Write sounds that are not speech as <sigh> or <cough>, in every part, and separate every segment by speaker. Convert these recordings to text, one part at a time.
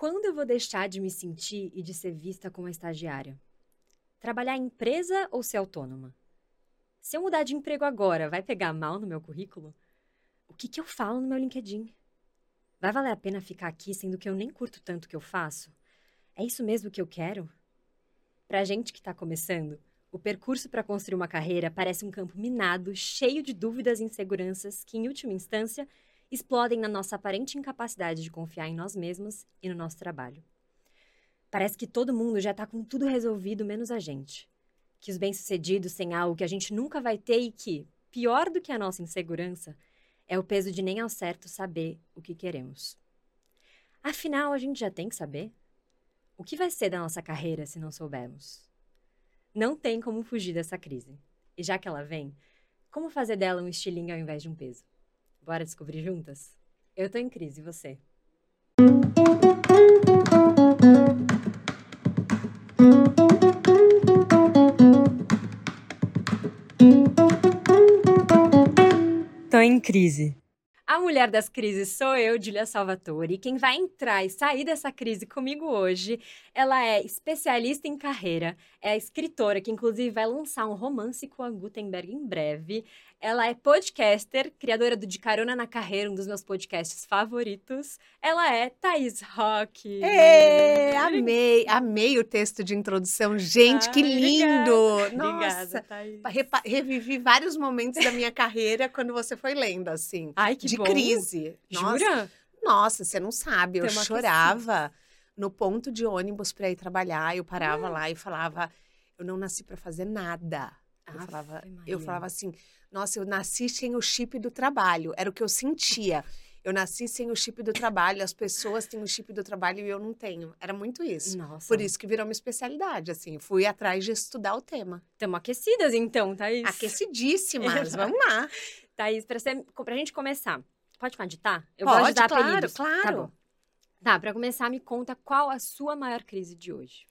Speaker 1: Quando eu vou deixar de me sentir e de ser vista como estagiária? Trabalhar em empresa ou ser autônoma? Se eu mudar de emprego agora, vai pegar mal no meu currículo? O que, que eu falo no meu LinkedIn? Vai valer a pena ficar aqui sendo que eu nem curto tanto o que eu faço? É isso mesmo que eu quero? Pra gente que está começando, o percurso para construir uma carreira parece um campo minado, cheio de dúvidas e inseguranças que, em última instância, explodem na nossa aparente incapacidade de confiar em nós mesmos e no nosso trabalho. Parece que todo mundo já está com tudo resolvido, menos a gente. Que os bem-sucedidos têm algo que a gente nunca vai ter e que, pior do que a nossa insegurança, é o peso de nem ao certo saber o que queremos. Afinal, a gente já tem que saber? O que vai ser da nossa carreira se não soubermos? Não tem como fugir dessa crise. E já que ela vem, como fazer dela um estilingue ao invés de um peso? Bora descobrir juntas? Eu tô em crise, e você? Tô em crise. A mulher das crises sou eu, Julia Salvatore. E quem vai entrar e sair dessa crise comigo hoje, ela é especialista em carreira, é escritora que inclusive vai lançar um romance com a Gutenberg em breve. Ela é podcaster, criadora do De Carona na Carreira, um dos meus podcasts favoritos. Ela é Thaís Rock.
Speaker 2: Ê, amei, amei o texto de introdução. Gente, Ai, que lindo!
Speaker 1: Obrigada. Nossa,
Speaker 2: obrigada, revivi vários momentos da minha carreira quando você foi lendo, assim.
Speaker 1: Ai, que
Speaker 2: de
Speaker 1: bom.
Speaker 2: crise.
Speaker 1: Nossa, Jura?
Speaker 2: Nossa, você não sabe. Eu chorava no ponto de ônibus para ir trabalhar. Eu parava hum. lá e falava: eu não nasci para fazer nada. Eu, falava, eu falava assim, nossa, eu nasci sem o chip do trabalho. Era o que eu sentia. Eu nasci sem o chip do trabalho, as pessoas têm o chip do trabalho e eu não tenho. Era muito isso.
Speaker 1: Nossa.
Speaker 2: Por isso que virou uma especialidade, assim. Fui atrás de estudar o tema.
Speaker 1: Estamos aquecidas, então, Thaís.
Speaker 2: Aquecidíssimas, <laughs> vamos lá.
Speaker 1: Thaís, pra, ser, pra gente começar, pode falar de tá?
Speaker 2: Eu pode, gosto
Speaker 1: de dar
Speaker 2: claro,
Speaker 1: apelidos.
Speaker 2: claro.
Speaker 1: Tá bom. Tá, pra começar, me conta qual a sua maior crise de hoje.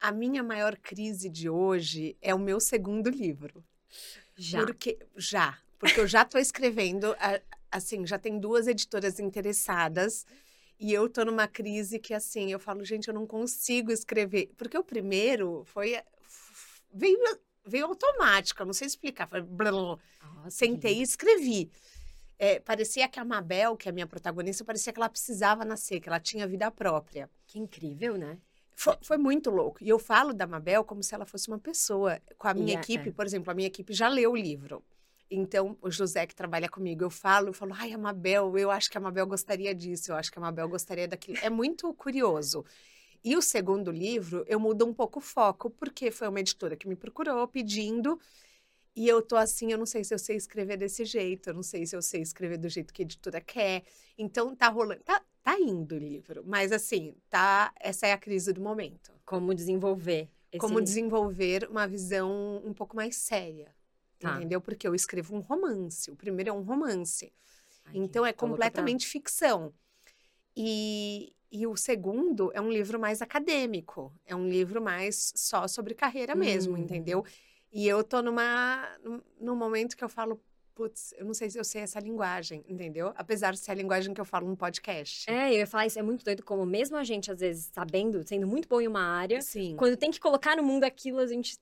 Speaker 2: A minha maior crise de hoje é o meu segundo livro.
Speaker 1: Já.
Speaker 2: Porque, já. Porque eu já estou escrevendo, assim, já tem duas editoras interessadas. E eu tô numa crise que, assim, eu falo, gente, eu não consigo escrever. Porque o primeiro foi. Veio, veio automático, eu não sei explicar. Foi, Sentei e escrevi. É, parecia que a Mabel, que é a minha protagonista, parecia que ela precisava nascer, que ela tinha vida própria.
Speaker 1: Que incrível, né?
Speaker 2: Foi, foi, muito louco. E eu falo da Mabel como se ela fosse uma pessoa. Com a minha yeah, equipe, é. por exemplo, a minha equipe já leu o livro. Então, o José que trabalha comigo, eu falo, eu falo, ai, a Mabel, eu acho que a Mabel gostaria disso, eu acho que a Mabel gostaria daquilo. É muito curioso. E o segundo livro, eu mudo um pouco o foco, porque foi uma editora que me procurou pedindo. E eu tô assim, eu não sei se eu sei escrever desse jeito, eu não sei se eu sei escrever do jeito que a editora quer. Então tá rolando, tá, tá indo o livro, mas assim, tá, essa é a crise do momento.
Speaker 1: Como desenvolver
Speaker 2: esse... Como desenvolver uma visão um pouco mais séria. Tá. Entendeu? Porque eu escrevo um romance. O primeiro é um romance. Ai, então é completamente pra... ficção. E, e o segundo é um livro mais acadêmico. É um livro mais só sobre carreira mesmo, hum. entendeu? E eu tô numa, num momento que eu falo, putz, eu não sei se eu sei essa linguagem, entendeu? Apesar de ser a linguagem que eu falo no podcast.
Speaker 1: É, eu ia falar isso, é muito doido como mesmo a gente, às vezes, sabendo, sendo muito bom em uma área,
Speaker 2: Sim.
Speaker 1: quando tem que colocar no mundo aquilo, a gente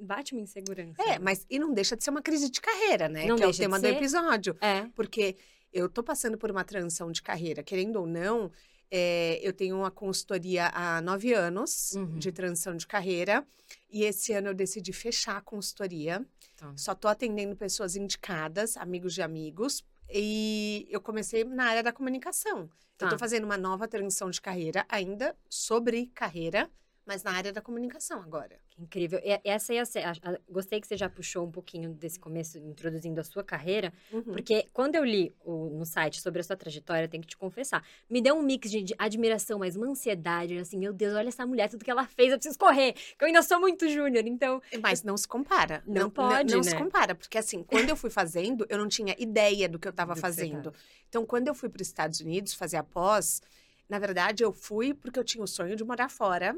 Speaker 1: bate uma insegurança.
Speaker 2: É, mas e não deixa de ser uma crise de carreira, né?
Speaker 1: Não
Speaker 2: que é o tema do episódio.
Speaker 1: É.
Speaker 2: Porque eu tô passando por uma transição de carreira, querendo ou não, é, eu tenho uma consultoria há nove anos uhum. de transição de carreira e esse ano eu decidi fechar a consultoria. Tá. Só estou atendendo pessoas indicadas, amigos de amigos, e eu comecei na área da comunicação. Tá. Eu estou fazendo uma nova transição de carreira, ainda sobre carreira, mas na área da comunicação agora.
Speaker 1: Que incrível. E essa ia ser, a, a, gostei que você já puxou um pouquinho desse começo, introduzindo a sua carreira, uhum. porque quando eu li o, no site sobre a sua trajetória, tenho que te confessar, me deu um mix de, de, admiração, mas uma ansiedade, assim, meu Deus, olha essa mulher, tudo que ela fez, eu preciso correr, que eu ainda sou muito júnior, então...
Speaker 2: Mas não se compara.
Speaker 1: Não, não pode,
Speaker 2: Não, não
Speaker 1: né?
Speaker 2: se compara, porque assim, quando eu fui fazendo, eu não tinha ideia do que eu estava fazendo. Então, quando eu fui para os Estados Unidos fazer a pós, na verdade, eu fui porque eu tinha o sonho de morar fora,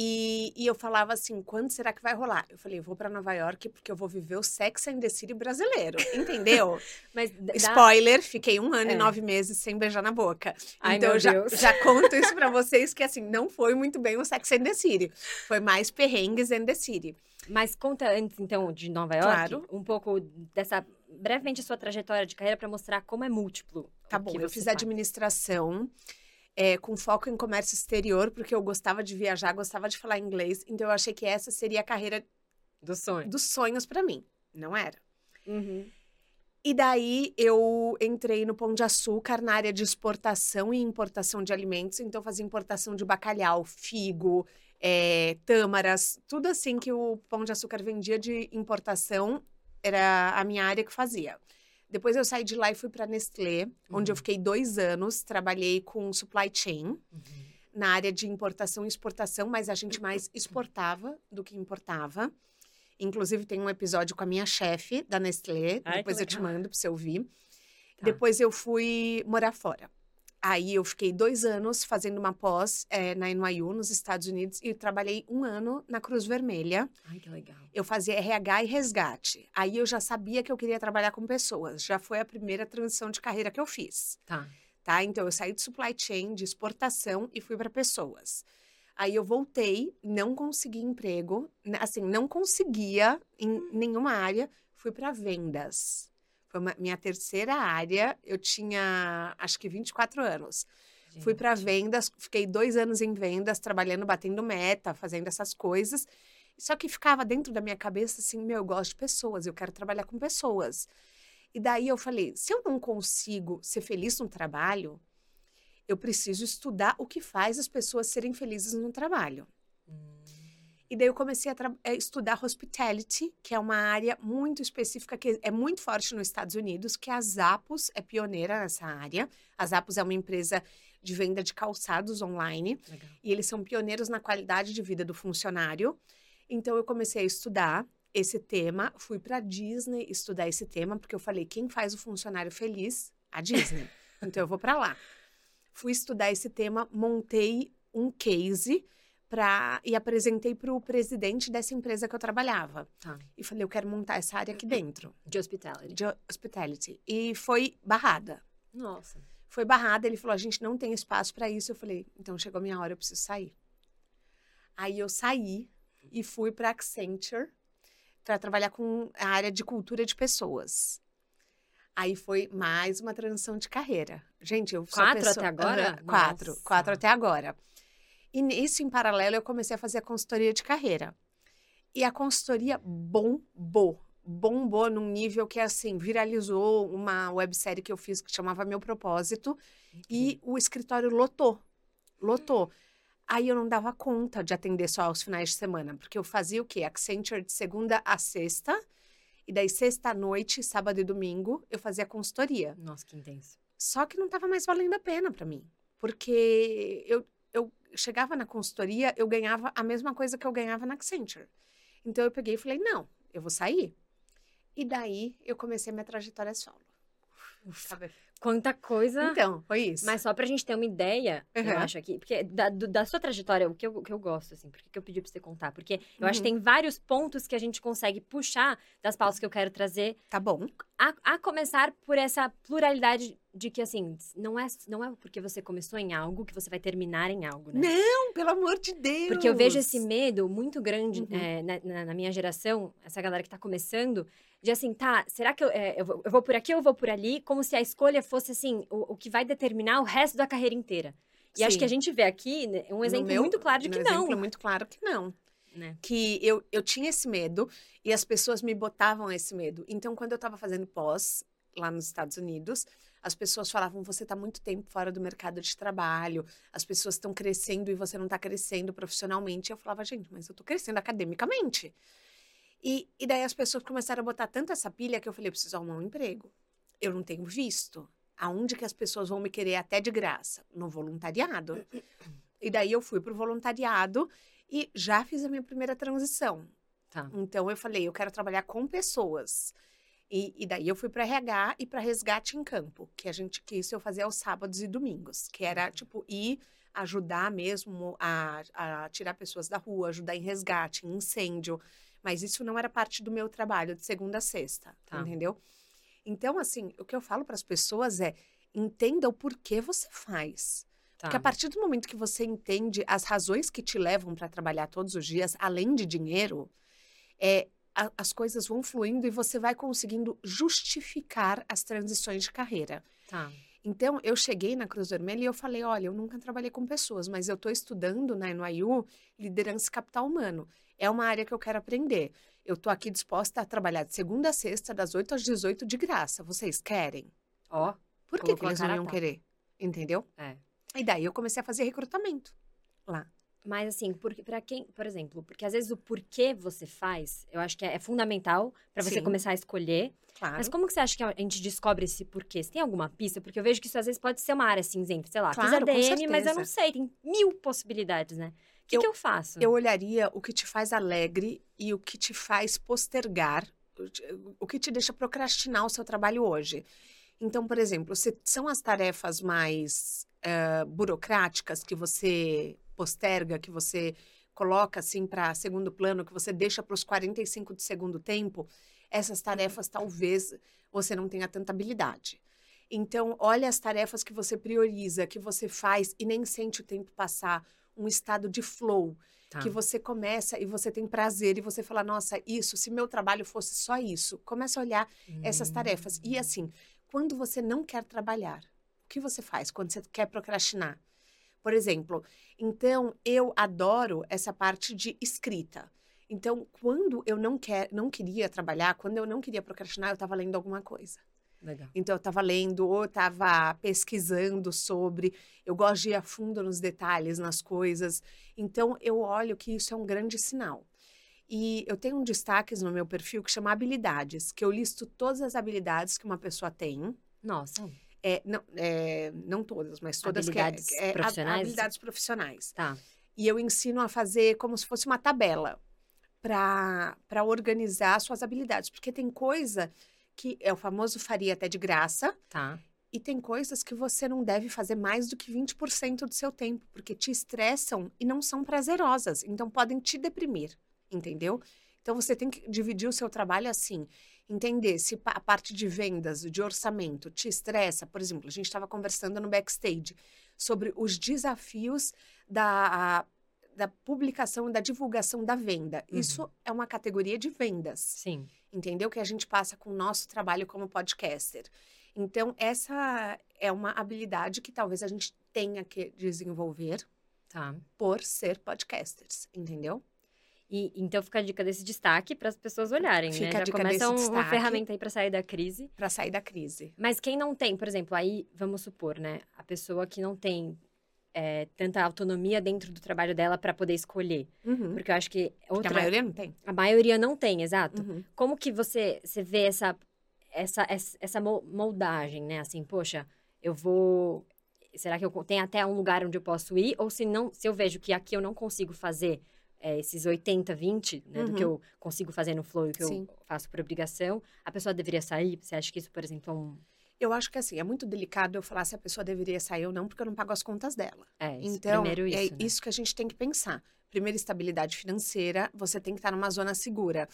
Speaker 2: E, e, eu falava assim, quando será que vai rolar? Eu falei, vou para Nova York porque eu vou viver o Sex and the City brasileiro, entendeu? <laughs> Mas dá... Spoiler, fiquei um ano é. e nove meses sem beijar na boca. Ai, então eu já, já conto isso para <laughs> vocês que assim, não foi muito bem o Sex and the City. Foi mais perrengues and the City.
Speaker 1: Mas conta antes, então, de Nova York, claro. um pouco dessa brevemente a sua trajetória de carreira para mostrar como é múltiplo.
Speaker 2: Tá bom, eu fiz faz. administração é, com foco em comércio exterior, porque eu gostava de viajar, gostava de falar inglês, então eu achei que essa seria a carreira
Speaker 1: dos sonhos,
Speaker 2: dos sonhos para mim. Não era.
Speaker 1: Uhum.
Speaker 2: E daí eu entrei no Pão de Açúcar na área de exportação e importação de alimentos, então fazia importação de bacalhau, figo, é, tâmaras, tudo assim que o Pão de Açúcar vendia de importação era a minha área que fazia. Depois eu saí de lá e fui para Nestlé, uhum. onde eu uhum. fiquei dois anos. Trabalhei com supply chain uhum. na área de importação e exportação, mas a gente mais <coughs> exportava do que importava. Inclusive, tem um episódio com a minha chefe da Nestlé. Ai, depois eu te mando para você ouvir. Tá. Depois eu fui morar fora. Aí eu fiquei dois anos fazendo uma pós é, na NYU, nos Estados Unidos, e trabalhei um ano na Cruz Vermelha.
Speaker 1: Ai, que legal.
Speaker 2: Eu fazia RH e resgate. Aí eu já sabia que eu queria trabalhar com pessoas. Já foi a primeira transição de carreira que eu fiz.
Speaker 1: Tá.
Speaker 2: Tá? Então eu saí de supply chain, de exportação e fui para pessoas. Aí eu voltei, não consegui emprego, assim, não conseguia em hum. nenhuma área, fui para vendas. Foi uma, minha terceira área. Eu tinha, acho que 24 anos. Gente. Fui para vendas, fiquei dois anos em vendas, trabalhando, batendo meta, fazendo essas coisas. Só que ficava dentro da minha cabeça assim: meu, eu gosto de pessoas, eu quero trabalhar com pessoas. E daí eu falei: se eu não consigo ser feliz no trabalho, eu preciso estudar o que faz as pessoas serem felizes no trabalho. Hum. E daí eu comecei a, eh, estudar hospitality, que é uma área muito específica, que é muito forte nos Estados Unidos, que a Zappos é pioneira nessa área. A Zappos é uma empresa de venda de calçados online. Legal. E eles são pioneiros na qualidade de vida do funcionário. Então eu comecei a estudar esse tema, fui para Disney estudar esse tema, porque eu falei, quem faz o funcionário feliz? A Disney. <laughs> então eu vou para lá. Fui estudar esse tema, montei um case pra, e apresentei para o presidente dessa empresa que eu trabalhava.
Speaker 1: Tá.
Speaker 2: E falei, eu quero montar essa área aqui dentro.
Speaker 1: De hospitality.
Speaker 2: De hospitality. E foi barrada.
Speaker 1: Nossa.
Speaker 2: Foi barrada, ele falou, a gente não tem espaço para isso. Eu falei, então chegou a minha hora, eu preciso sair. Aí eu saí e fui para Accenture para trabalhar com a área de cultura de pessoas. Aí foi mais uma transição de carreira. Gente, eu
Speaker 1: sou Quatro pessoa... até agora?
Speaker 2: Quatro. Nossa. Quatro até agora. E nisso, em paralelo, eu comecei a fazer a consultoria de carreira. E a consultoria bombou. Bombou num nível que, assim, viralizou uma websérie que eu fiz que chamava Meu Propósito. E o escritório lotou. Lotou. Aí eu não dava conta de atender só aos finais de semana, porque eu fazia o quê? Accenture de segunda a sexta. E daí, sexta à noite, sábado e domingo, eu fazia consultoria.
Speaker 1: Nossa, que intenso.
Speaker 2: Só que não estava mais valendo a pena para mim. Porque eu chegava na consultoria, eu ganhava a mesma coisa que eu ganhava na Accenture. Então eu peguei e falei: não, eu vou sair. E daí eu comecei minha trajetória solo.
Speaker 1: Sabe? Quanta coisa.
Speaker 2: Então, foi isso.
Speaker 1: Mas só pra gente ter uma ideia, uhum. eu acho aqui, porque da, do, da sua trajetória, o que eu, que eu gosto, assim, por que eu pedi pra você contar? Porque eu uhum. acho que uhum. tem vários pontos que a gente consegue puxar das pautas que eu quero trazer.
Speaker 2: Tá bom.
Speaker 1: A, a começar por essa pluralidade de que, assim, não é, não é porque você começou em algo que você vai terminar em algo, né?
Speaker 2: Não, pelo amor de Deus!
Speaker 1: Porque eu vejo esse medo muito grande uhum. é, na, na, minha geração, essa galera que tá começando, de assim, tá, será que eu, é, eu, vou, eu, vou, por aqui ou eu vou por ali? Como se a escolha fosse, assim, o, o que vai determinar o resto da carreira inteira. E Sim. acho que a gente vê aqui né, um exemplo meu, muito claro de que não. Um
Speaker 2: exemplo muito claro que não. Né? Que eu, eu tinha esse medo e as pessoas me botavam esse medo. Então, quando eu estava fazendo pós lá nos Estados Unidos, as pessoas falavam: você está muito tempo fora do mercado de trabalho, as pessoas estão crescendo e você não está crescendo profissionalmente. Eu falava: gente, mas eu estou crescendo academicamente. E, e daí as pessoas começaram a botar tanto essa pilha que eu falei, eu preciso arrumar um emprego. Eu não tenho visto. Aonde que as pessoas vão me querer até de graça? No voluntariado. E daí eu fui pro voluntariado e já fiz a minha primeira transição.
Speaker 1: Tá.
Speaker 2: Então eu falei, eu quero trabalhar com pessoas. E, e daí eu fui para RH e para resgate em campo, que a gente que isso eu fazia aos sábados e domingos, que era tipo ir ajudar mesmo a, a tirar pessoas da rua, ajudar em resgate, em incêndio. Mas isso não era parte do meu trabalho de segunda a sexta, tá. entendeu? Então, assim, o que eu falo para as pessoas é entenda o porquê você faz. Tá. Porque a partir do momento que você entende as razões que te levam para trabalhar todos os dias, além de dinheiro, é, a, as coisas vão fluindo e você vai conseguindo justificar as transições de carreira.
Speaker 1: Tá.
Speaker 2: Então, eu cheguei na Cruz Vermelha e eu falei, olha, eu nunca trabalhei com pessoas, mas eu estou estudando na né, NYU liderança e capital humano. É uma área que eu quero aprender. Eu estou aqui disposta a trabalhar de segunda a sexta, das 8 às 18, de graça. Vocês querem?
Speaker 1: Ó. Oh,
Speaker 2: Por que, que eles não iam querer? Entendeu?
Speaker 1: É.
Speaker 2: E daí eu comecei a fazer recrutamento lá.
Speaker 1: Mas assim, para quem, por exemplo, porque às vezes o porquê você faz, eu acho que é, é fundamental para você Sim. começar a escolher.
Speaker 2: Claro.
Speaker 1: Mas como que você acha que a gente descobre esse porquê? Você tem alguma pista? Porque eu vejo que isso às vezes pode ser uma área cinzenta, sei lá,
Speaker 2: claro,
Speaker 1: fiz ADM, mas eu não sei, tem mil possibilidades, né? O que eu, que eu faço?
Speaker 2: Eu olharia o que te faz alegre e o que te faz postergar, o que te deixa procrastinar o seu trabalho hoje. Então, por exemplo, se são as tarefas mais uh, burocráticas que você posterga, que você coloca assim para segundo plano, que você deixa para os 45 de segundo tempo, essas tarefas talvez você não tenha tanta habilidade. Então, olha as tarefas que você prioriza, que você faz e nem sente o tempo passar, um estado de flow, tá. que você começa e você tem prazer e você fala, nossa, isso, se meu trabalho fosse só isso, começa a olhar hum. essas tarefas. E assim, quando você não quer trabalhar, o que você faz quando você quer procrastinar? Por exemplo, então eu adoro essa parte de escrita. Então, quando eu não quer, não queria trabalhar, quando eu não queria procrastinar, eu estava lendo alguma coisa.
Speaker 1: Legal.
Speaker 2: Então, eu estava lendo ou estava pesquisando sobre. Eu gosto de ir a fundo nos detalhes, nas coisas. Então, eu olho que isso é um grande sinal. E eu tenho um destaques no meu perfil que chama habilidades, que eu listo todas as habilidades que uma pessoa tem.
Speaker 1: Nossa.
Speaker 2: É, não, é, não todas, mas todas
Speaker 1: habilidades
Speaker 2: que é,
Speaker 1: é, profissionais.
Speaker 2: habilidades profissionais.
Speaker 1: Tá.
Speaker 2: E eu ensino a fazer como se fosse uma tabela para organizar suas habilidades, porque tem coisa que é o famoso faria até de graça.
Speaker 1: Tá.
Speaker 2: E tem coisas que você não deve fazer mais do que 20% do seu tempo, porque te estressam e não são prazerosas, então podem te deprimir entendeu? Então você tem que dividir o seu trabalho assim, entender se a parte de vendas, de orçamento te estressa. Por exemplo, a gente estava conversando no backstage sobre os desafios da, da publicação e da divulgação da venda. Uhum. Isso é uma categoria de vendas.
Speaker 1: Sim.
Speaker 2: Entendeu? Que a gente passa com o nosso trabalho como podcaster. Então, essa é uma habilidade que talvez a gente tenha que desenvolver
Speaker 1: tá.
Speaker 2: por ser podcasters, entendeu?
Speaker 1: E, então fica a dica desse destaque para as pessoas olharem,
Speaker 2: fica
Speaker 1: né?
Speaker 2: Já
Speaker 1: a dica começa
Speaker 2: desse
Speaker 1: um, uma ferramenta aí para sair da crise.
Speaker 2: Para sair da crise.
Speaker 1: Mas quem não tem, por exemplo, aí vamos supor, né? A pessoa que não tem é, tanta autonomia dentro do trabalho dela para poder escolher.
Speaker 2: Uhum.
Speaker 1: Porque eu acho que outra...
Speaker 2: Porque a maioria não tem.
Speaker 1: A maioria não tem, exato.
Speaker 2: Uhum.
Speaker 1: Como que você, você vê essa, essa, essa moldagem, né? Assim, poxa, eu vou... Será que eu tenho até um lugar onde eu posso ir? Ou se não, se eu vejo que aqui eu não consigo fazer é, esses 80, 20, né, uhum. do que uhum. eu consigo fazer no flow e que Sim. eu faço por obrigação, a pessoa deveria sair? Você acha que isso, por exemplo, é um.
Speaker 2: Eu acho que assim, é muito delicado eu falar se a pessoa deveria sair ou não, porque eu não pago as contas dela.
Speaker 1: É, isso,
Speaker 2: então,
Speaker 1: primeiro isso,
Speaker 2: é
Speaker 1: né?
Speaker 2: isso que a gente tem que pensar. Primeiro, estabilidade financeira, você tem que estar numa zona segura.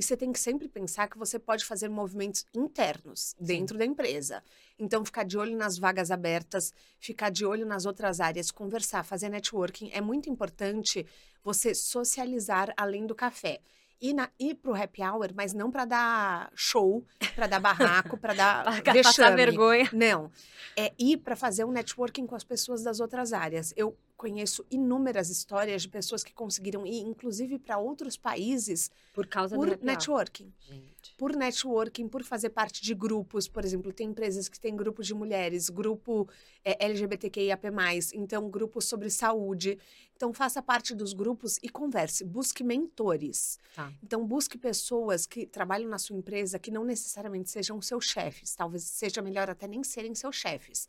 Speaker 2: E você tem que sempre pensar que você pode fazer movimentos internos dentro Sim. da empresa. Então, ficar de olho nas vagas abertas, ficar de olho nas outras áreas, conversar, fazer networking. É muito importante você socializar além do café. Ir, na, ir pro happy hour, mas não para dar show, para dar barraco, para dar <laughs>
Speaker 1: pra passar vergonha.
Speaker 2: Não. É ir para fazer um networking com as pessoas das outras áreas. Eu conheço inúmeras histórias de pessoas que conseguiram ir, inclusive, para outros países
Speaker 1: por causa
Speaker 2: por
Speaker 1: do
Speaker 2: networking.
Speaker 1: Gente.
Speaker 2: Por networking, por fazer parte de grupos, por exemplo, tem empresas que têm grupos de mulheres, grupo é, LGBTQIAP+, então grupo sobre saúde. Então faça parte dos grupos e converse, busque mentores.
Speaker 1: Tá.
Speaker 2: Então busque pessoas que trabalham na sua empresa que não necessariamente sejam seus chefes, talvez seja melhor até nem serem seus chefes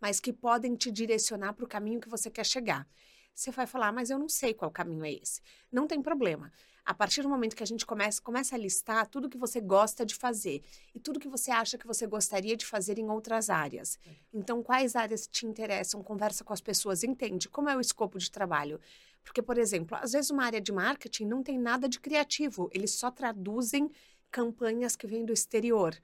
Speaker 2: mas que podem te direcionar para o caminho que você quer chegar. Você vai falar, mas eu não sei qual caminho é esse. Não tem problema. A partir do momento que a gente começa, começa a listar tudo que você gosta de fazer e tudo que você acha que você gostaria de fazer em outras áreas. Então, quais áreas te interessam? Conversa com as pessoas, entende como é o escopo de trabalho. Porque, por exemplo, às vezes uma área de marketing não tem nada de criativo, eles só traduzem campanhas que vêm do exterior.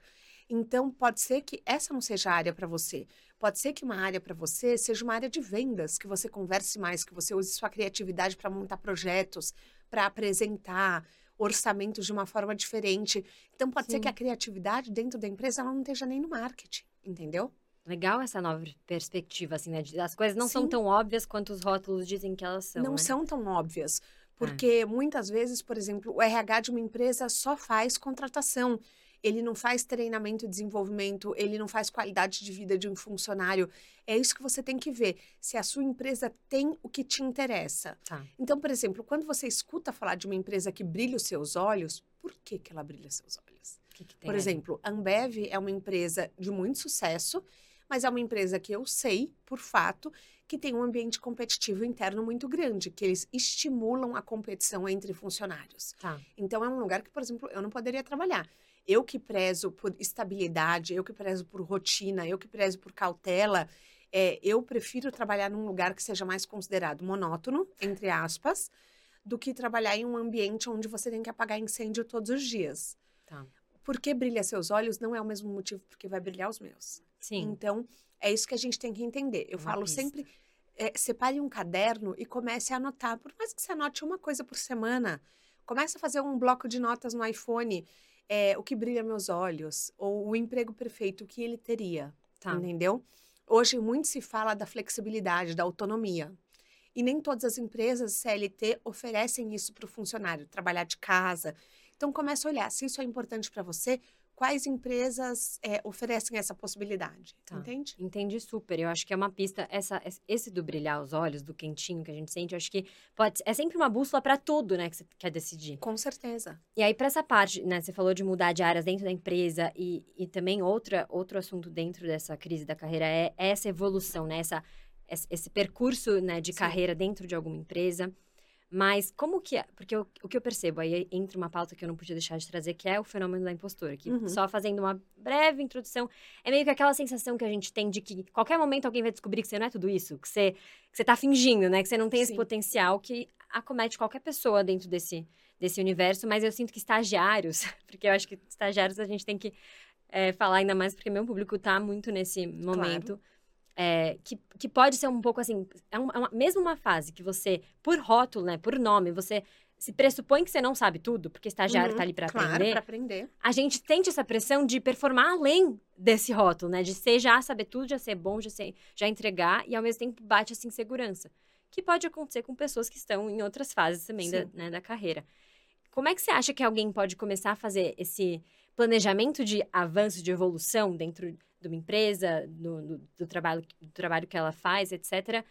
Speaker 2: Então, pode ser que essa não seja a área para você. Pode ser que uma área para você seja uma área de vendas, que você converse mais, que você use sua criatividade para montar projetos, para apresentar orçamentos de uma forma diferente. Então, pode Sim. ser que a criatividade dentro da empresa ela não esteja nem no marketing, entendeu?
Speaker 1: Legal essa nova perspectiva, assim, né? As coisas não Sim. são tão óbvias quanto os rótulos dizem que elas são.
Speaker 2: Não
Speaker 1: né?
Speaker 2: são tão óbvias. Porque é. muitas vezes, por exemplo, o RH de uma empresa só faz contratação ele não faz treinamento e desenvolvimento, ele não faz qualidade de vida de um funcionário. É isso que você tem que ver, se a sua empresa tem o que te interessa. Tá. Então, por exemplo, quando você escuta falar de uma empresa que brilha os seus olhos, por que, que ela brilha seus olhos? Que que por aí? exemplo, a Ambev é uma empresa de muito sucesso, mas é uma empresa que eu sei, por fato, que tem um ambiente competitivo interno muito grande, que eles estimulam a competição entre funcionários. Tá. Então, é um lugar que, por exemplo, eu não poderia trabalhar. Eu que prezo por estabilidade, eu que prezo por rotina, eu que prezo por cautela, é, eu prefiro trabalhar num lugar que seja mais considerado monótono, entre aspas, do que trabalhar em um ambiente onde você tem que apagar incêndio todos os dias. Tá. Porque brilha seus olhos não é o mesmo motivo porque vai brilhar os meus. Sim. Então, é isso que a gente tem que entender. Eu uma falo pista. sempre, é, separe um caderno e comece a anotar. Por mais que você anote uma coisa por semana, comece a fazer um bloco de notas no iPhone é, o que brilha meus olhos, ou o emprego perfeito, que ele teria, tá. entendeu? Hoje muito se fala da flexibilidade, da autonomia. E nem todas as empresas CLT oferecem isso para o funcionário, trabalhar de casa. Então começa a olhar se isso é importante para você, quais empresas é, oferecem essa possibilidade, tá. entende?
Speaker 1: Entendi super. Eu acho que é uma pista essa esse do brilhar os olhos, do quentinho que a gente sente, eu acho que pode é sempre uma bússola para tudo, né, que você quer decidir.
Speaker 2: Com certeza.
Speaker 1: E aí para essa parte, né, você falou de mudar de áreas dentro da empresa e, e também outra outro assunto dentro dessa crise da carreira é, é essa evolução, né, essa esse percurso né, de Sim. carreira dentro de alguma empresa. Mas como que é? Porque eu, o que eu percebo, aí entra uma pauta que eu não podia deixar de trazer, que é o fenômeno da impostura. Que uhum. só fazendo uma breve introdução, é meio que aquela sensação que a gente tem de que qualquer momento alguém vai descobrir que você não é tudo isso, que você, que você tá fingindo, né? Que você não tem Sim. esse potencial que acomete qualquer pessoa dentro desse, desse universo. Mas eu sinto que estagiários, <laughs> porque eu acho que estagiários a gente tem que é, falar ainda mais, porque meu público tá muito nesse momento. Claro é, que, que pode ser um pouco assim, é uma, é uma, mesmo uma fase que você, por rótulo, né, por nome, você se pressupõe que você não sabe tudo, porque estagiário está uhum, ali para
Speaker 2: claro,
Speaker 1: aprender.
Speaker 2: Pra aprender.
Speaker 1: A gente sente essa pressão de performar além desse rótulo, né? De ser já saber tudo, já ser bom, já, ser, já entregar, e ao mesmo tempo bate essa insegurança. Que pode acontecer com pessoas que estão em outras fases também da, né, da carreira. Como é que você acha que alguém pode começar a fazer esse planejamento de avanço, de evolução dentro de uma empresa, do, do, do, trabalho, do trabalho que ela faz, etc.,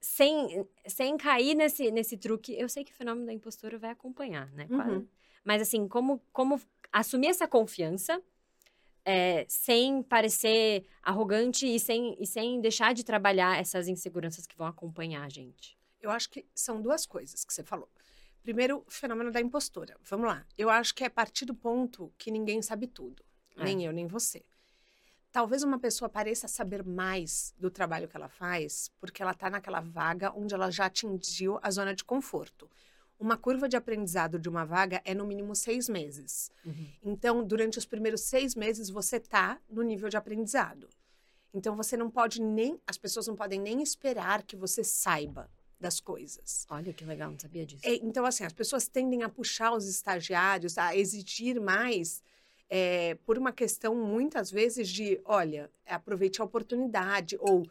Speaker 1: sem, sem cair nesse, nesse truque. Eu sei que o fenômeno da impostura vai acompanhar, né? Uhum. Mas, assim, como, como assumir essa confiança é, sem parecer arrogante e sem, e sem deixar de trabalhar essas inseguranças que vão acompanhar a gente?
Speaker 2: Eu acho que são duas coisas que você falou. Primeiro, o fenômeno da impostura. Vamos lá. Eu acho que é a partir do ponto que ninguém sabe tudo. É. Nem eu, nem você talvez uma pessoa pareça saber mais do trabalho que ela faz porque ela está naquela vaga onde ela já atingiu a zona de conforto. Uma curva de aprendizado de uma vaga é no mínimo seis meses. Uhum. Então, durante os primeiros seis meses, você está no nível de aprendizado. Então, você não pode nem. As pessoas não podem nem esperar que você saiba das coisas.
Speaker 1: Olha que legal, não sabia disso.
Speaker 2: É, então, assim, as pessoas tendem a puxar os estagiários, a exigir mais é, por uma questão muitas vezes de, olha, aproveite a oportunidade ou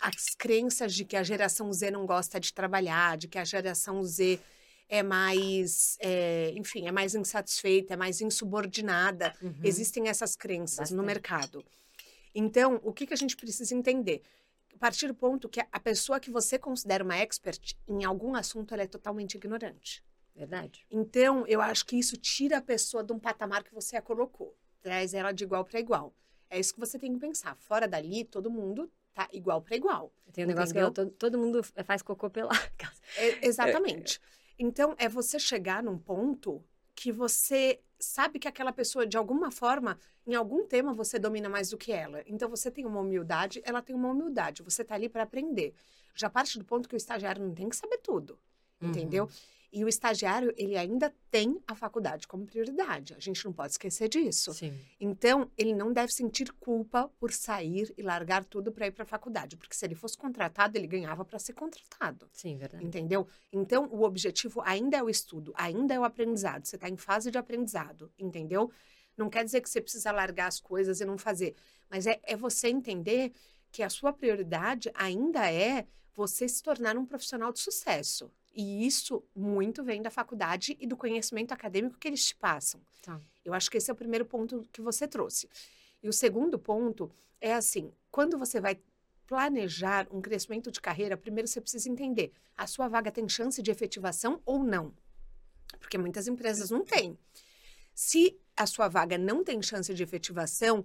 Speaker 2: as crenças de que a geração Z não gosta de trabalhar, de que a geração Z é mais, é, enfim, é mais insatisfeita, é mais insubordinada. Uhum. Existem essas crenças Bastante. no mercado. Então, o que, que a gente precisa entender? A partir do ponto que a pessoa que você considera uma expert em algum assunto, ela é totalmente ignorante.
Speaker 1: Verdade.
Speaker 2: Então, eu acho que isso tira a pessoa de um patamar que você a colocou. Traz ela de igual para igual. É isso que você tem que pensar. Fora dali, todo mundo tá igual para igual.
Speaker 1: Tem um negócio entendeu? que eu, todo, todo, mundo faz cocô pela <laughs>
Speaker 2: é, Exatamente. Então, é você chegar num ponto que você sabe que aquela pessoa, de alguma forma, em algum tema, você domina mais do que ela. Então, você tem uma humildade, ela tem uma humildade. Você está ali para aprender. Já parte do ponto que o estagiário não tem que saber tudo, uhum. entendeu? E o estagiário, ele ainda tem a faculdade como prioridade. A gente não pode esquecer disso.
Speaker 1: Sim.
Speaker 2: Então, ele não deve sentir culpa por sair e largar tudo para ir para a faculdade, porque se ele fosse contratado, ele ganhava para ser contratado.
Speaker 1: Sim, verdade.
Speaker 2: Entendeu? Então, o objetivo ainda é o estudo, ainda é o aprendizado. Você está em fase de aprendizado, entendeu? Não quer dizer que você precisa largar as coisas e não fazer, mas é, é você entender que a sua prioridade ainda é você se tornar um profissional de sucesso. E isso muito vem da faculdade e do conhecimento acadêmico que eles te passam.
Speaker 1: Tá.
Speaker 2: Eu acho que esse é o primeiro ponto que você trouxe. E o segundo ponto é assim: quando você vai planejar um crescimento de carreira, primeiro você precisa entender: a sua vaga tem chance de efetivação ou não? Porque muitas empresas não têm. Se a sua vaga não tem chance de efetivação,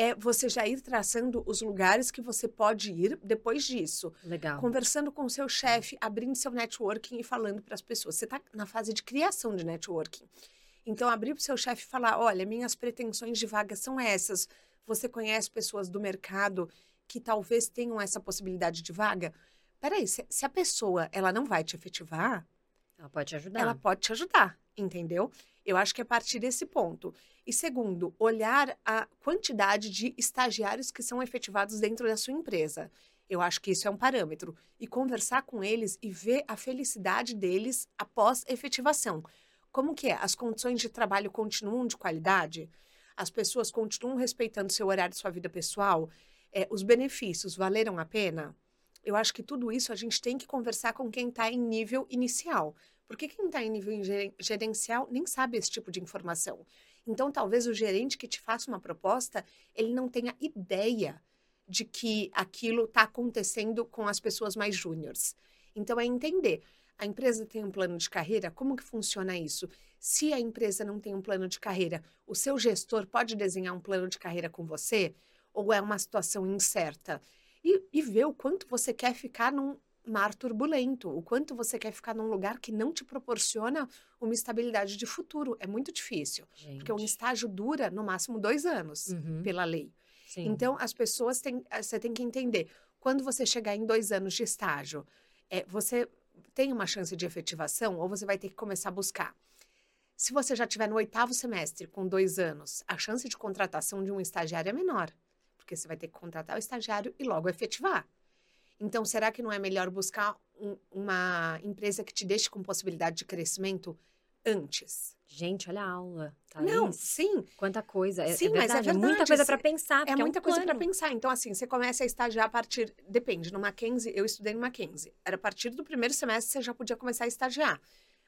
Speaker 2: é você já ir traçando os lugares que você pode ir depois disso.
Speaker 1: Legal.
Speaker 2: Conversando com o seu chefe, abrindo seu networking e falando para as pessoas. Você está na fase de criação de networking. Então, abrir para o seu chefe e falar: olha, minhas pretensões de vaga são essas. Você conhece pessoas do mercado que talvez tenham essa possibilidade de vaga? Peraí, se, se a pessoa ela não vai te efetivar,
Speaker 1: ela pode te ajudar.
Speaker 2: Ela pode te ajudar, entendeu? Eu acho que é a partir desse ponto. E segundo, olhar a quantidade de estagiários que são efetivados dentro da sua empresa. Eu acho que isso é um parâmetro. E conversar com eles e ver a felicidade deles após efetivação. Como que é? As condições de trabalho continuam de qualidade? As pessoas continuam respeitando seu horário e sua vida pessoal? É, os benefícios valeram a pena? Eu acho que tudo isso a gente tem que conversar com quem está em nível inicial. Porque quem está em nível gerencial nem sabe esse tipo de informação. Então, talvez o gerente que te faça uma proposta, ele não tenha ideia de que aquilo está acontecendo com as pessoas mais júniores. Então, é entender. A empresa tem um plano de carreira? Como que funciona isso? Se a empresa não tem um plano de carreira, o seu gestor pode desenhar um plano de carreira com você? Ou é uma situação incerta? E, e ver o quanto você quer ficar num, mar turbulento, o quanto você quer ficar num lugar que não te proporciona uma estabilidade de futuro. É muito difícil, Gente. porque um estágio dura no máximo dois anos, uhum. pela lei. Sim. Então, as pessoas têm, eh, você tem que entender, quando você chegar em dois anos de estágio, é, você tem uma chance de efetivação ou você vai ter que começar a buscar. Se você já estiver no oitavo semestre, com dois anos, a chance de contratação de um estagiário é menor, porque você vai ter que contratar o estagiário e logo efetivar. Então, será que não é melhor buscar um, uma empresa que te deixe com possibilidade de crescimento antes?
Speaker 1: Gente, olha a aula.
Speaker 2: Tá não, sim.
Speaker 1: Quanta coisa. É,
Speaker 2: sim,
Speaker 1: é
Speaker 2: mas é verdade.
Speaker 1: É muita coisa para pensar.
Speaker 2: É muita
Speaker 1: é um
Speaker 2: coisa para pensar. Então, assim, você começa a estagiar a partir. Depende, no Mackenzie, eu estudei no Mackenzie. Era a partir do primeiro semestre você já podia começar a estagiar.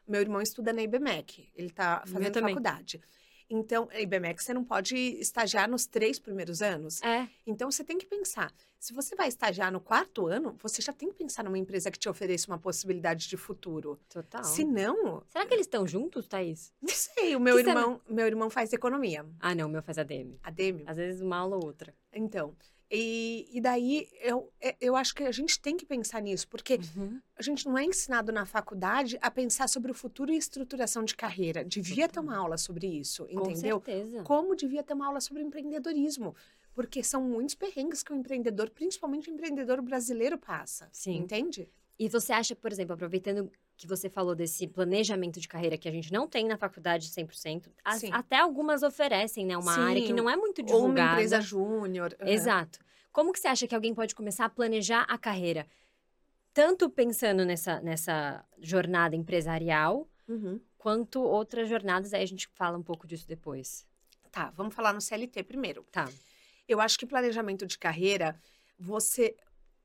Speaker 2: Meu irmão estuda na IBMEC. Ele está fazendo faculdade. Também. Então, IBMEC, você não pode estagiar nos três primeiros anos.
Speaker 1: É.
Speaker 2: Então, você tem que pensar. Se você vai estagiar no quarto ano, você já tem que pensar numa empresa que te ofereça uma possibilidade de futuro.
Speaker 1: Total.
Speaker 2: Se não...
Speaker 1: Será que eles estão juntos, Thaís? <laughs>
Speaker 2: Não sei. O meu irmão, meu irmão faz economia.
Speaker 1: Ah, não. O meu faz ADM.
Speaker 2: ADM?
Speaker 1: Às vezes uma aula ou outra.
Speaker 2: Então... E, e daí eu, é, eu acho que a gente tem que pensar nisso, porque uhum. a gente não é ensinado na faculdade a pensar sobre o futuro e estruturação de carreira. Devia ter uma aula sobre isso, entendeu?
Speaker 1: Com certeza.
Speaker 2: Como devia ter uma aula sobre empreendedorismo. Porque são muitos perrengues que o empreendedor, principalmente o empreendedor brasileiro, passa.
Speaker 1: Sim.
Speaker 2: Entende?
Speaker 1: E você acha, por exemplo, aproveitando que você falou desse planejamento de carreira que a gente não tem na faculdade 100%, as, até algumas oferecem, né, uma Sim. área que não é muito divulgada. Ou
Speaker 2: uma empresa júnior.
Speaker 1: Uhum. Exato. Como que você acha que alguém pode começar a planejar a carreira? Tanto pensando nessa, nessa jornada empresarial,
Speaker 2: uhum.
Speaker 1: quanto outras jornadas, aí a gente fala um pouco disso depois.
Speaker 2: Tá, vamos falar no CLT primeiro.
Speaker 1: Tá.
Speaker 2: Eu acho que planejamento de carreira, você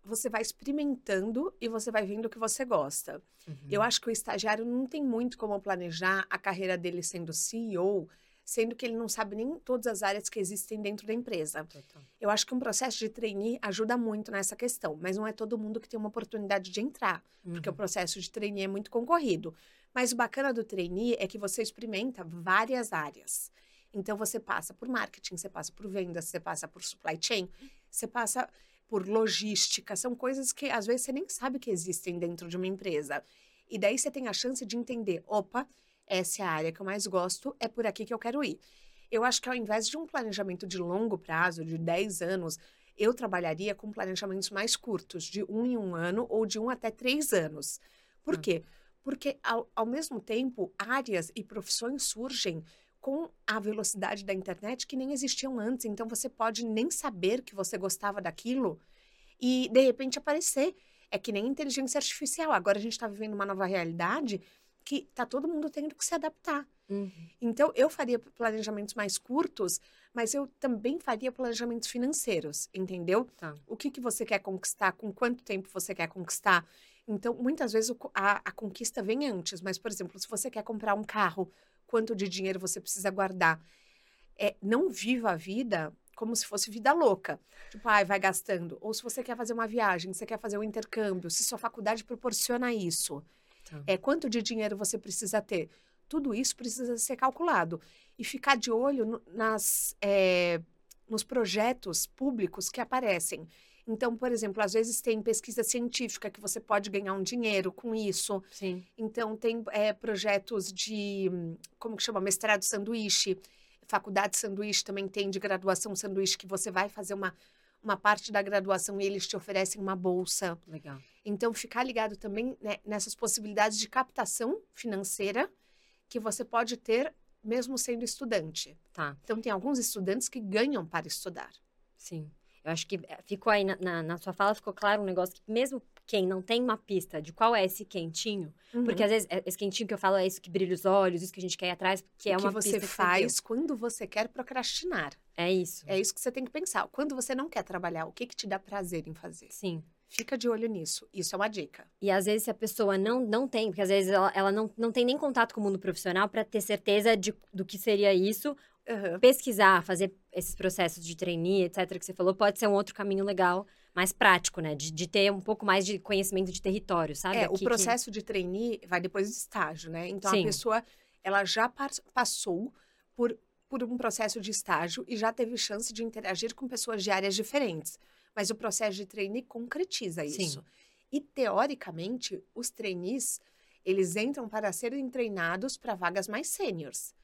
Speaker 2: você vai experimentando e você vai vendo o que você gosta. Uhum. Eu acho que o estagiário não tem muito como planejar a carreira dele sendo CEO, sendo que ele não sabe nem todas as áreas que existem dentro da empresa.
Speaker 1: Total.
Speaker 2: Eu acho que um processo de trainee ajuda muito nessa questão, mas não é todo mundo que tem uma oportunidade de entrar, uhum. porque o uhum. processo de trainee é muito concorrido. Mas o bacana do trainee é que você experimenta várias áreas. Então você passa por marketing, você passa por vendas, você passa por supply chain, você passa por logística, são coisas que às vezes você nem sabe que existem dentro de uma empresa. E daí você tem a chance de entender, opa, essa é a área que eu mais gosto, é por aqui que eu quero ir. Eu acho que ao invés de um planejamento de longo prazo, de 10 anos, eu trabalharia com planejamentos mais curtos, de um em um ano ou de um até três anos. Por hum. quê? Porque, ao, ao mesmo tempo, áreas e profissões surgem com a velocidade da internet que nem existiam antes. Então, você pode nem saber que você gostava daquilo e, de repente, aparecer. É que nem inteligência artificial. Agora a gente está vivendo uma nova realidade que tá todo mundo tendo que se adaptar. Uhum. Então, eu faria planejamentos mais curtos, mas eu também faria planejamentos financeiros, entendeu? Tá. O que, que você quer conquistar, com quanto tempo você quer conquistar. Então, muitas vezes a, a conquista vem antes, mas, por exemplo, se você quer comprar um carro, quanto de dinheiro você precisa guardar? É, não viva a vida como se fosse vida louca. Tipo, ai, vai gastando. Ou se você quer fazer uma viagem, você quer fazer um intercâmbio, se sua faculdade proporciona isso. Tá. É, quanto de dinheiro você precisa ter? Tudo isso precisa ser calculado. E ficar de olho no, nas, é, nos projetos públicos que aparecem. Então, por exemplo, às vezes tem pesquisa científica que você pode ganhar um dinheiro com isso. Sim. Então, tem é, projetos de, como que chama? Mestrado sanduíche. Faculdade sanduíche também tem de graduação sanduíche, que você vai fazer uma, uma parte da graduação e eles te oferecem uma bolsa. Legal. Então, ficar ligado também né, nessas possibilidades de captação financeira que você pode ter mesmo sendo estudante. Tá. Então, tem alguns estudantes que ganham para estudar.
Speaker 1: Sim. Eu acho que eh, ficou aí na, na, na, sua fala, ficou claro um negócio que mesmo quem não tem uma pista de qual é esse quentinho, uhum. porque às vezes eh, esse quentinho que eu falo é isso que brilha os olhos, isso que a gente quer ir atrás, que é uma
Speaker 2: pista que você faz quando você quer procrastinar.
Speaker 1: É isso.
Speaker 2: É isso que você tem que pensar. Quando você não quer trabalhar, o que que te dá prazer em fazer? Sim. Fica de olho nisso. Isso é uma dica.
Speaker 1: E às vezes se a pessoa não, não tem, porque às vezes ela, ela não, não tem nem contato com o mundo profissional para ter certeza de, do que seria isso, Uhum. Pesquisar, fazer esses processos de trainee, etc., que você falou, pode ser um outro caminho legal, mais prático, né? De, de ter um pouco mais de conhecimento de território, sabe?
Speaker 2: É, Aqui, o processo que... de trainee vai depois do estágio, né? Então, Sim. a pessoa, ela já passou por, por um processo de estágio e já teve chance de interagir com pessoas de áreas diferentes. Mas o processo de trainee concretiza isso. Sim. E, teoricamente, os trainees, eles entram para serem treinados para vagas mais sêniores.